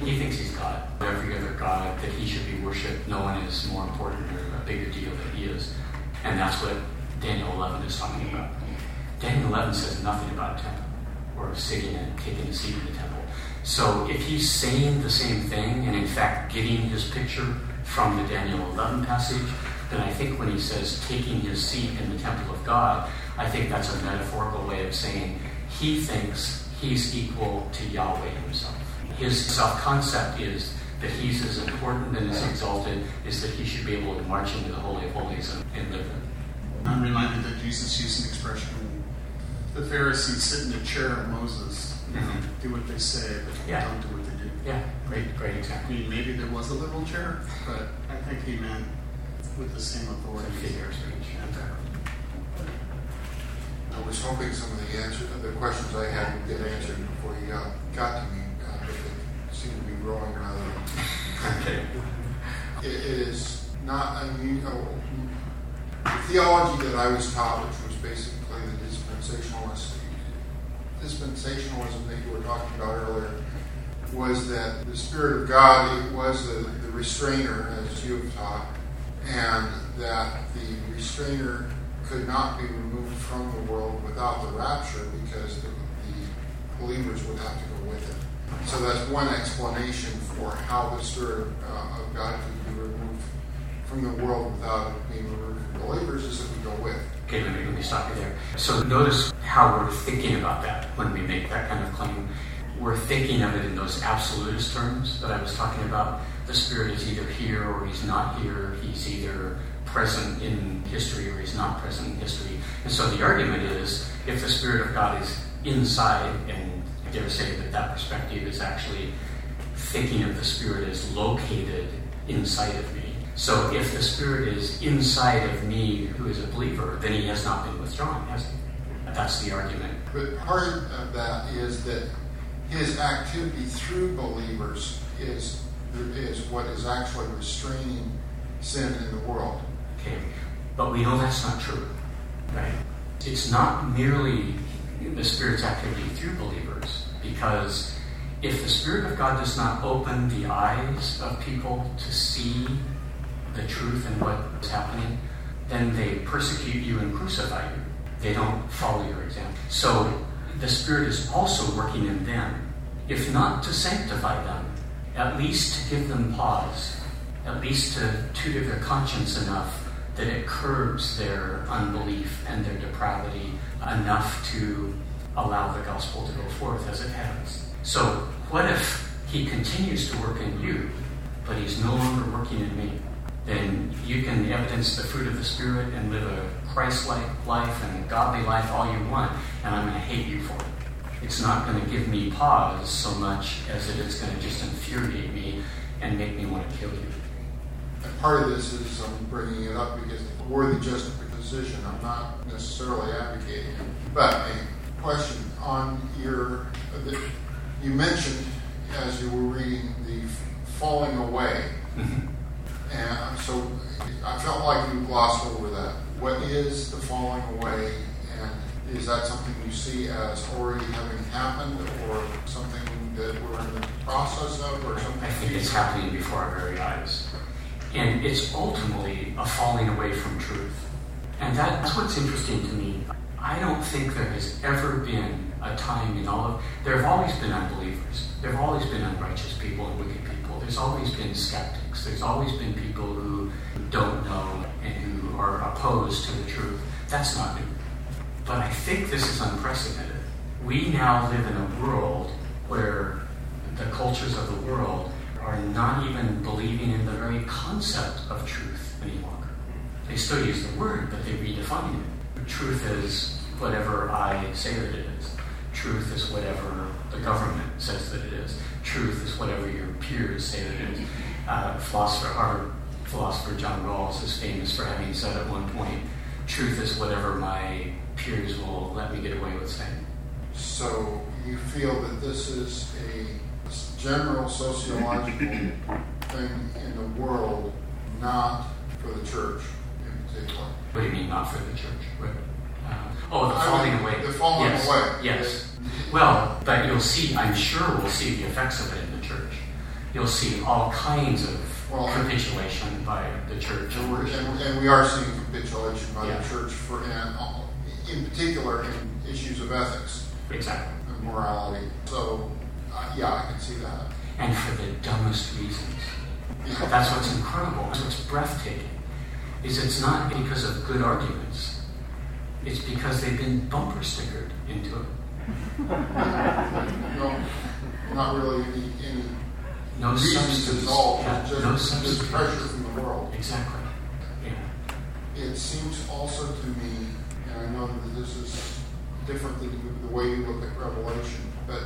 He thinks he's God. Every other God that he should be worshipped, no one is more important or a bigger deal than he is. And that's what Daniel 11 is talking about. Daniel 11 says nothing about a temple or sitting and taking a seat in the temple. So if he's saying the same thing and in fact getting his picture from the Daniel 11 passage, then I think when he says taking his seat in the temple of God, I think that's a metaphorical way of saying he thinks he's equal to Yahweh himself. His self concept is that he's as important and as exalted as that he should be able to march into the Holy of Holies and, and live there. I'm reminded that Jesus used an expression the Pharisees sit in the chair of Moses, you know, Mhm. do what they say, but Yeah. don't do what they do. Yeah, great, great example. I mean, maybe there was a literal chair, but I think he meant with the same authority. a figure of speech. I was hoping some of the answers, the questions I had would get answered before you got, got to me, uh, but they seem to be growing rather than. Okay. It is not unusual. The theology that I was taught, which was basically the dispensationalist, dispensationalism that you were talking about earlier, was that the Spirit of God it was the, the restrainer, as you have taught, and that the restrainer could not be removed from the world without the rapture because the, the believers would have to go with it. So that's one explanation for how the Spirit uh, of God can be removed from the world without it being removed from believers is that we go with. Okay, let me, let me stop you there. So notice how we're thinking about that when we make that kind of claim. We're thinking of it in those absolutist terms that I was talking about. The Spirit is either here or he's not here. He's either present in history or he's not present in history. And so the argument is if the Spirit of God is inside, and dare say that that perspective is actually thinking of the Spirit as located inside of me. So if the Spirit is inside of me who is a believer, then he has not been withdrawn, has he? That's the argument. But part of that is that his activity through believers is, is what is actually restraining sin in the world. Okay. But we know that's not true. Right? It's not merely the Spirit's activity through believers, because if the Spirit of God does not open the eyes of people to see the truth and what is happening, then they persecute you and crucify you. They don't follow your example. So the Spirit is also working in them, if not to sanctify them, at least to give them pause, at least to tutor their conscience enough that it curbs their unbelief and their depravity enough to allow the gospel to go forth as it has. So, what if he continues to work in you, but he's no longer working in me? Then you can evidence the fruit of the Spirit and live a Christ like life and a godly life all you want, and I'm going to hate you for it. It's not going to give me pause so much as it is going to just infuriate me and make me want to kill you. And part of this is I'm bringing it up because worthy justification. I'm not necessarily advocating it. But a question on your, you mentioned as you were reading the falling away. Mm-hmm. And so I felt like you glossed over that. What is the falling away? And is that something you see as already having happened or something that we're in the process of or something? I think it's happening before our very eyes. And it's ultimately a falling away from truth. And that, that's what's interesting to me. I don't think there has ever been a time in all of there have always been unbelievers. There have always been unrighteous people and wicked people. There's always been skeptics. There's always been people who don't know and who are opposed to the truth. That's not new. But I think this is unprecedented. We now live in a world where the cultures of the world are not even believing in the very concept of truth any longer. They still use the word, but they redefine it. Truth is whatever I say that it is. Truth is whatever the government says that it is. Truth is whatever your peers say that it is. Uh, philosopher, our philosopher John Rawls is famous for having said at one point, truth is whatever my peers will let me get away with saying. So you feel that this is a general sociological thing in the world, not for the church What do you mean, not for the church? What, uh, oh, the I falling mean, away. the falling yes. away. Yes. Well, but you'll see, I'm sure we'll see the effects of it in the church. You'll see all kinds of Well, capitulation by the church. And, we're, and, and we are seeing capitulation by Yeah. the church for, and in particular in issues of ethics Exactly. and morality. So, uh, yeah, I can see that. And for the dumbest reasons. Yeah. That's what's incredible. That's what's breathtaking. Is it's not because of good arguments. It's because they've been bumper stickered into it. No, not really any, any No substance. at all, Yeah, just, no just substance. pressure from the world. Exactly. Yeah. It seems also to me, and I know that this is different than the way you look at Revelation, but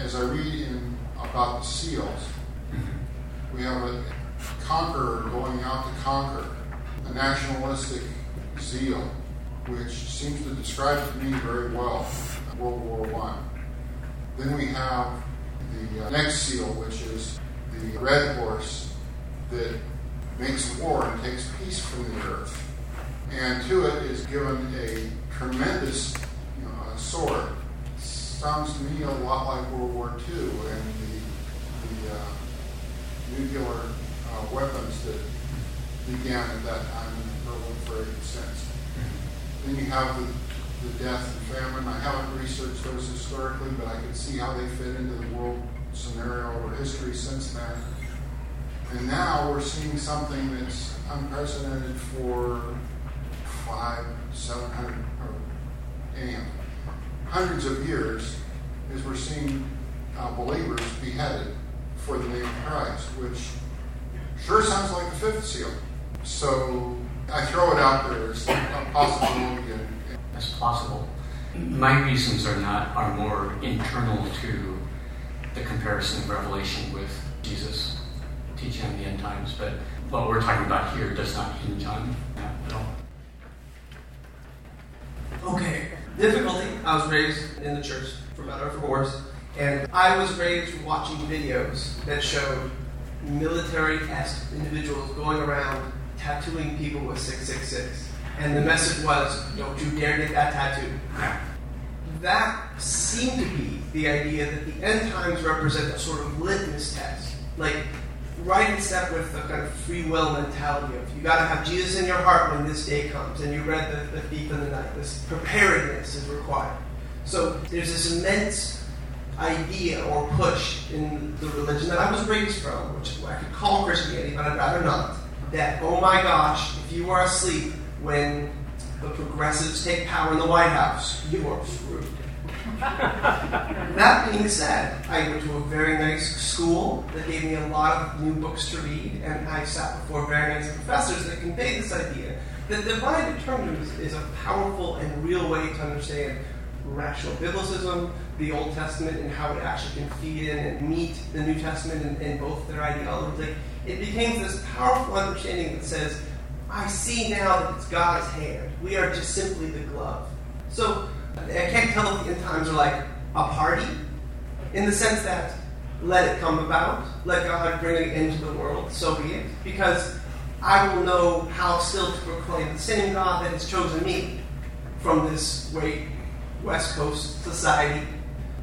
as I read in about the seals, mm-hmm. we have a conqueror going out to conquer, a nationalistic zeal, which seems to describe to me very well World War One. Then we have the uh, next seal, which is the red horse that makes war and takes peace from the earth. And to it is given a tremendous you know, uh, sword. Sounds to me a lot like World War II and the, the uh, nuclear uh, weapons that began at that time and proliferated since. Then you have the, the death and famine. I haven't researched those historically, but I can see how they fit into the world scenario or history since then. And now we're seeing something that's unprecedented for five, seven hundred, or anyhow, hundreds of years, is we're seeing uh, believers beheaded for the name of Christ, which sure sounds like the fifth seal. So I throw it out there as a possibility. And, and as possible. My reasons are not are more internal to the comparison of Revelation with Jesus teaching on the end times, but what we're talking about here does not hinge on that at all. Okay. Difficulty. I was raised in the church, for better or for worse, and I was raised watching videos that showed military-esque individuals going around tattooing people with 666. And the message was, don't you dare get that tattoo. That seemed to be the idea that the end times represent a sort of litmus test. Like, right in step with the kind of free will mentality of you got to have Jesus in your heart when this day comes. And you read the, the Thief in the Night. This preparedness is required. So there's this immense idea or push in the religion that I was raised from, which I could call Christianity, but I'd rather not, that, oh my gosh, if you are asleep when the progressives take power in the White House, you are screwed. that being said, I went to a very nice school that gave me a lot of new books to read, and I sat before very nice professors that conveyed this idea that divine determinism is a powerful and real way to understand rational biblicism, the Old Testament, and how it actually can feed in and meet the New Testament in, in both their ideologies. Like, it became this powerful understanding that says, I see now that it's God's hand. We are just simply the glove. So I can't tell if the end times are like a party, in the sense that let it come about, let God bring it into the world, so be it. Because I will know how still to proclaim the same God that has chosen me from this great West Coast society.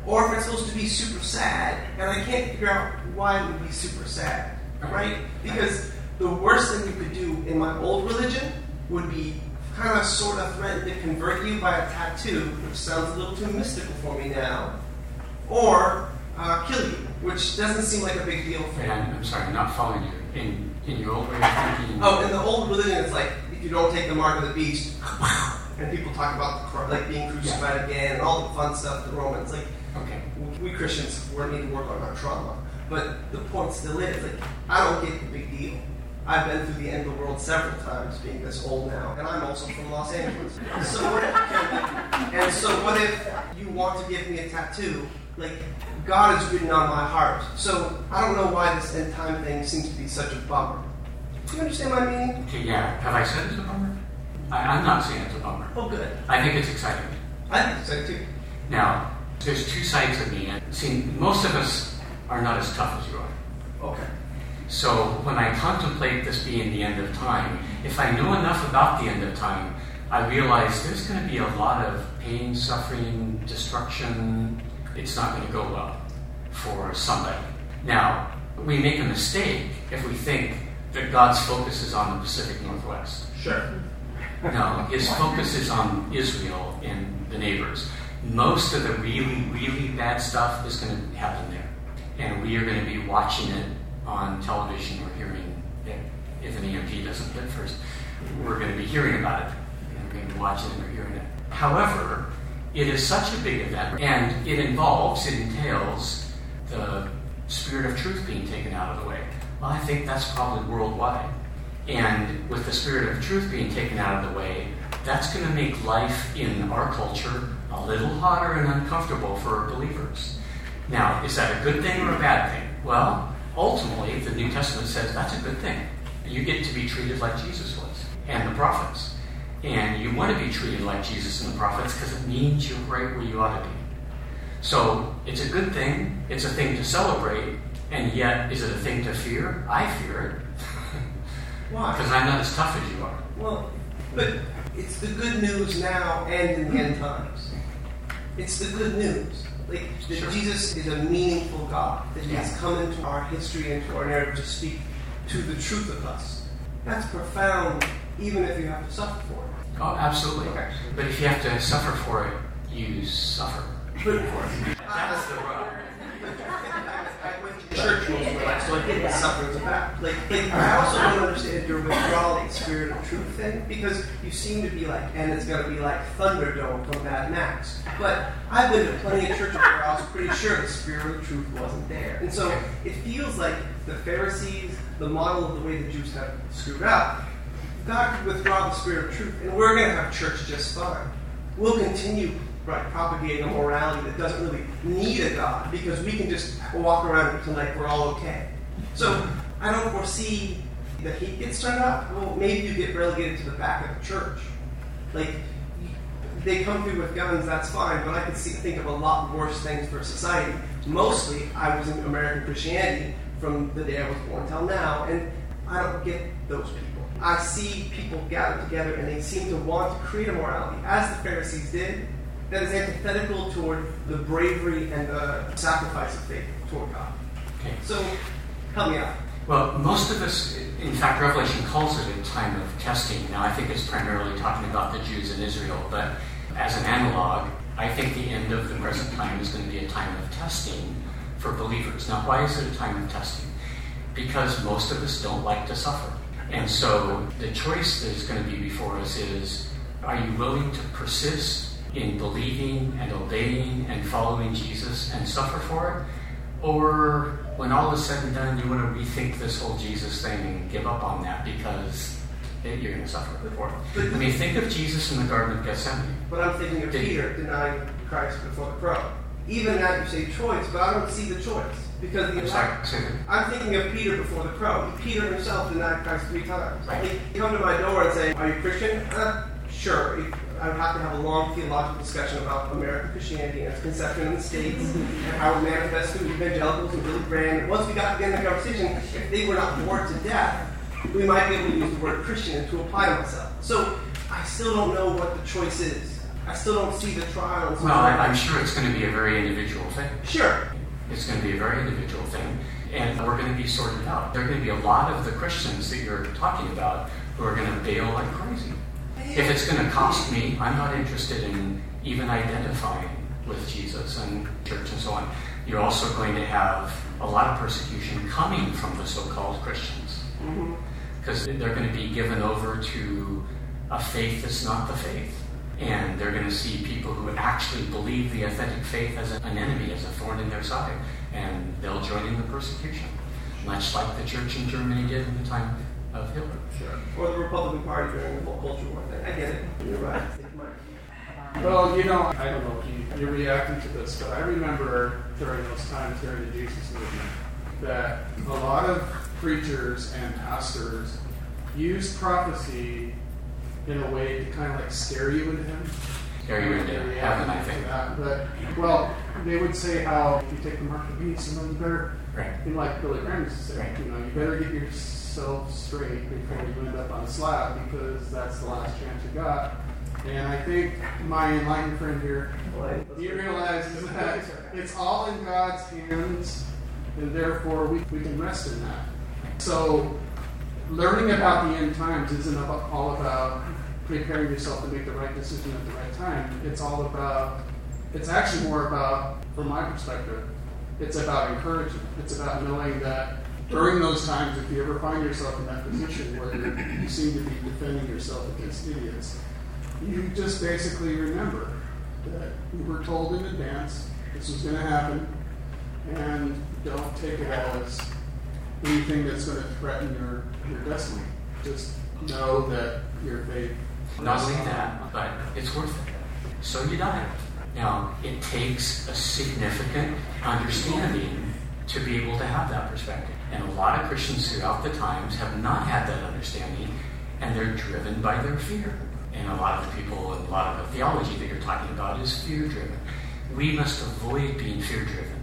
Or if it's supposed to be super sad, and I can't figure out why it would be super sad, right? Because the worst thing you could do in my old religion would be kind of sort of threaten to convert you by a tattoo, which sounds a little too mystical for me now, or uh, kill you, which doesn't seem like a big deal for me. I'm, I'm sorry, I'm not following you. In, in your old way of thinking, Oh, in the old religion, it's like if you don't take the mark of the beast, and people talk about the, like being crucified again and all the fun stuff. The Romans, like okay. we Christians, we need to work on our trauma. But the point still is, like I don't get the big deal. I've been through the end of the world several times, being this old now, and I'm also from Los Angeles. So what if, and so what if you want to give me a tattoo? Like God is written on my heart. So I don't know why this end time thing seems to be such a bummer. Do you understand my meaning? Okay, yeah. Have I said it's a bummer? I, I'm not saying it's a bummer. Oh, good. I think it's exciting. I think so too. Now, there's two sides of me. And see, most of us are not as tough as you are. Okay. So when I contemplate this being the end of time, if I know enough about the end of time, I realize there's going to be a lot of pain, suffering, destruction. It's not going to go well for somebody. Now, we make a mistake if we think that God's focus is on the Pacific Northwest. Sure. No, his focus is on Israel and the neighbors. Most of the really, really bad stuff is going to happen there. And we are going to be watching it on television or hearing it. If an EMP doesn't hit first, we're going to be hearing about it. And we're going to be watching it or hearing it. However, it is such a big event, and it involves, it entails the spirit of truth being taken out of the way. Well, I think that's probably worldwide. And with the spirit of truth being taken out of the way, that's going to make life in our culture a little hotter and uncomfortable for believers. Now, is that a good thing or a bad thing? Well, ultimately, the New Testament says that's a good thing. You get to be treated like Jesus was and the prophets. And you want to be treated like Jesus and the prophets because it means you're right where you ought to be. So it's a good thing, it's a thing to celebrate, and yet is it a thing to fear? I fear it. Why? Because I'm not as tough as you are. Well, but it's the good news now and in the end times. It's the good news. Like that Sure. Jesus is a meaningful God. That He has come into our history, and into our narrative to speak to the truth of us. That's profound, even if you have to suffer for it. Oh, absolutely. But if you have to suffer for it, you suffer But for it. That's the rub. To church rules of my life, so I get what suffering's about. Like, like, I also don't understand your withdrawal, like, spirit of truth thing, because you seem to be like, and it's gonna be like Thunderdome from Mad Max. But I've been to plenty of churches where I was pretty sure the spirit of truth wasn't there. And so it feels like the Pharisees, the model of the way the Jews have screwed up, God could withdraw the spirit of truth, and we're gonna have church just fine. We'll continue right, propagating a morality that doesn't really need a God because we can just walk around and like we're all okay. So I don't foresee the heat gets turned up. Well, maybe you get relegated to the back of the church. Like they come through with guns, that's fine, but I could see, think of a lot worse things for society. Mostly, I was in American Christianity from the day I was born till now, and I don't get those people. I see people gathered together and they seem to want to create a morality, as the Pharisees did, that is antithetical toward the bravery and the sacrifice of faith toward God. Okay. So, help me out. Well, most of us, in fact, Revelation calls it a time of testing. Now, I think it's primarily talking about the Jews in Israel, but as an analog, I think the end of the present time is going to be a time of testing for believers. Now, why is it a time of testing? Because most of us don't like to suffer. And so the choice that is going to be before us is are you willing to persist in believing and obeying and following Jesus and suffer for it? Or when all is said and done, you want to rethink this whole Jesus thing and give up on that because you're going to suffer for it. I mean, think of Jesus in the Garden of Gethsemane. But I'm thinking of Did- Peter denying Christ before the crow. Even that you say choice, but I don't see the choice. Because the I'm sorry. I'm thinking of Peter before the crow. Peter himself denied Christ three times. Right. He come to my door and say, Are you Christian? Uh, sure. I would have to have a long theological discussion about American Christianity and its conception in the States and how it manifests through evangelicals and Billy Graham. And once we got to the end of the conversation, if they were not bored to death, we might be able to use the word Christian to apply myself. So I still don't know what the choice is. I still don't see the trials. Well, I, I'm sure it's going to be a very individual thing. Sure. It's going to be a very individual thing, and we're going to be sorted out. There are going to be a lot of the Christians that you're talking about who are going to bail like crazy. If it's going to cost me, I'm not interested in even identifying with Jesus and church and so on. You're also going to have a lot of persecution coming from the so called Christians mm-hmm. because they're going to be given over to a faith that's not the faith. And they're going to see people who actually believe the authentic faith as an enemy, as a thorn in their side. And they'll join in the persecution, much like the church in Germany did in the time of Hitler. Sure. Or the Republican Party during the whole culture war thing. I get it. You're right. Um, well, you know, I don't know if you, you're reacting to this, but I remember during those times during the Jesus movement that a lot of preachers and pastors used prophecy in a way to kind of like scare you into him. Scare you into heaven, I think. That. But, well, they would say how if you take the mark of the beast, you know, you better, Right. and like Billy Graham used to say, Right. you know, you better get yourself straight before you end up on a slab because that's the last chance you got. And I think my enlightened friend here, he realizes that it's all in God's hands, and therefore we, we can rest in that. So, learning about the end times isn't about, all about preparing yourself to make the right decision at the right time. It's all about, it's actually more about, from my perspective, it's about encouragement. It's about knowing that during those times, if you ever find yourself in that position where you seem to be defending yourself against idiots, you just basically remember that we were told in advance this was going to happen, and don't take it as anything that's going to threaten your, your destiny. Just know that your faith. Not only that, but it's worth it. So you die. Now, it takes a significant understanding to be able to have that perspective. And a lot of Christians throughout the times have not had that understanding, and they're driven by their fear. And a lot of the people, and a lot of the theology that you're talking about is fear driven. We must avoid being fear driven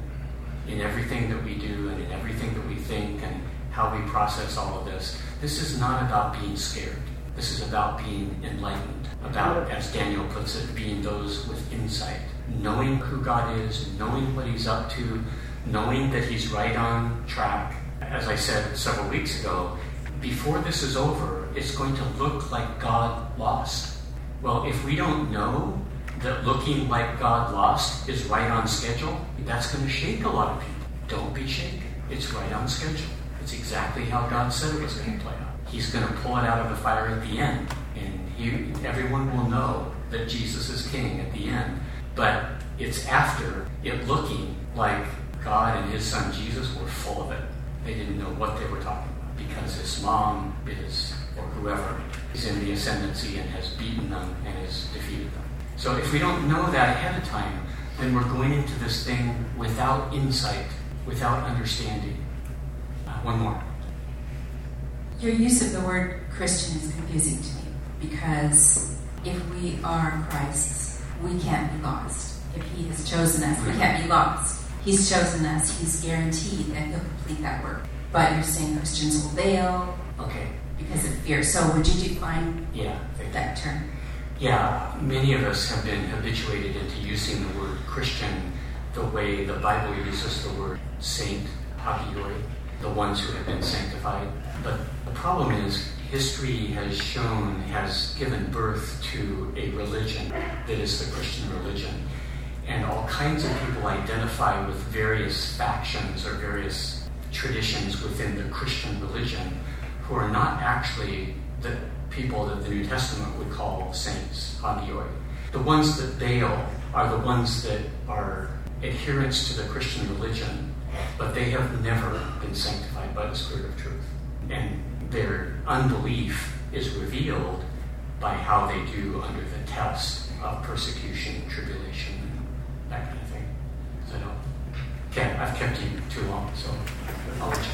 in everything that we do and in everything that we think and how we process all of this. This is not about being scared. This is about being enlightened, about, as Daniel puts it, being those with insight, knowing who God is, knowing what He's up to, knowing that He's right on track. As I said several weeks ago, before this is over, it's going to look like God lost. Well, if we don't know that looking like God lost is right on schedule, that's going to shake a lot of people. Don't be shaken. It's right on schedule. It's exactly how God said it was going to play out. He's going to pull it out of the fire at the end, and he, everyone will know that Jesus is king at the end. But it's after it looking like God and his son Jesus were full of it. They didn't know what they were talking about because his mom is, or whoever, is in the ascendancy and has beaten them and has defeated them. So if we don't know that ahead of time, then we're going into this thing without insight, without understanding. Uh, one more. Your use of the word Christian is confusing to me because if we are Christ's, we can't be lost. If He has chosen us, we can't be lost. He's chosen us, He's guaranteed that He'll complete that work. But you're saying Christians will fail Okay. because of fear. So would you define Yeah. that term? Yeah, many of us have been habituated into using the word Christian the way the Bible uses the word saint, hagioi, the ones who have been sanctified. But the problem is, history has shown, has given birth to a religion that is the Christian religion. And all kinds of people identify with various factions or various traditions within the Christian religion who are not actually the people that the New Testament would call saints, hagioi. The ones that bail are the ones that are adherents to the Christian religion, but they have never been sanctified by the Spirit of truth. And their unbelief is revealed by how they do under the test of persecution, tribulation, that kind of thing. So, don't. Okay, I've kept you too long, so I'll let you go.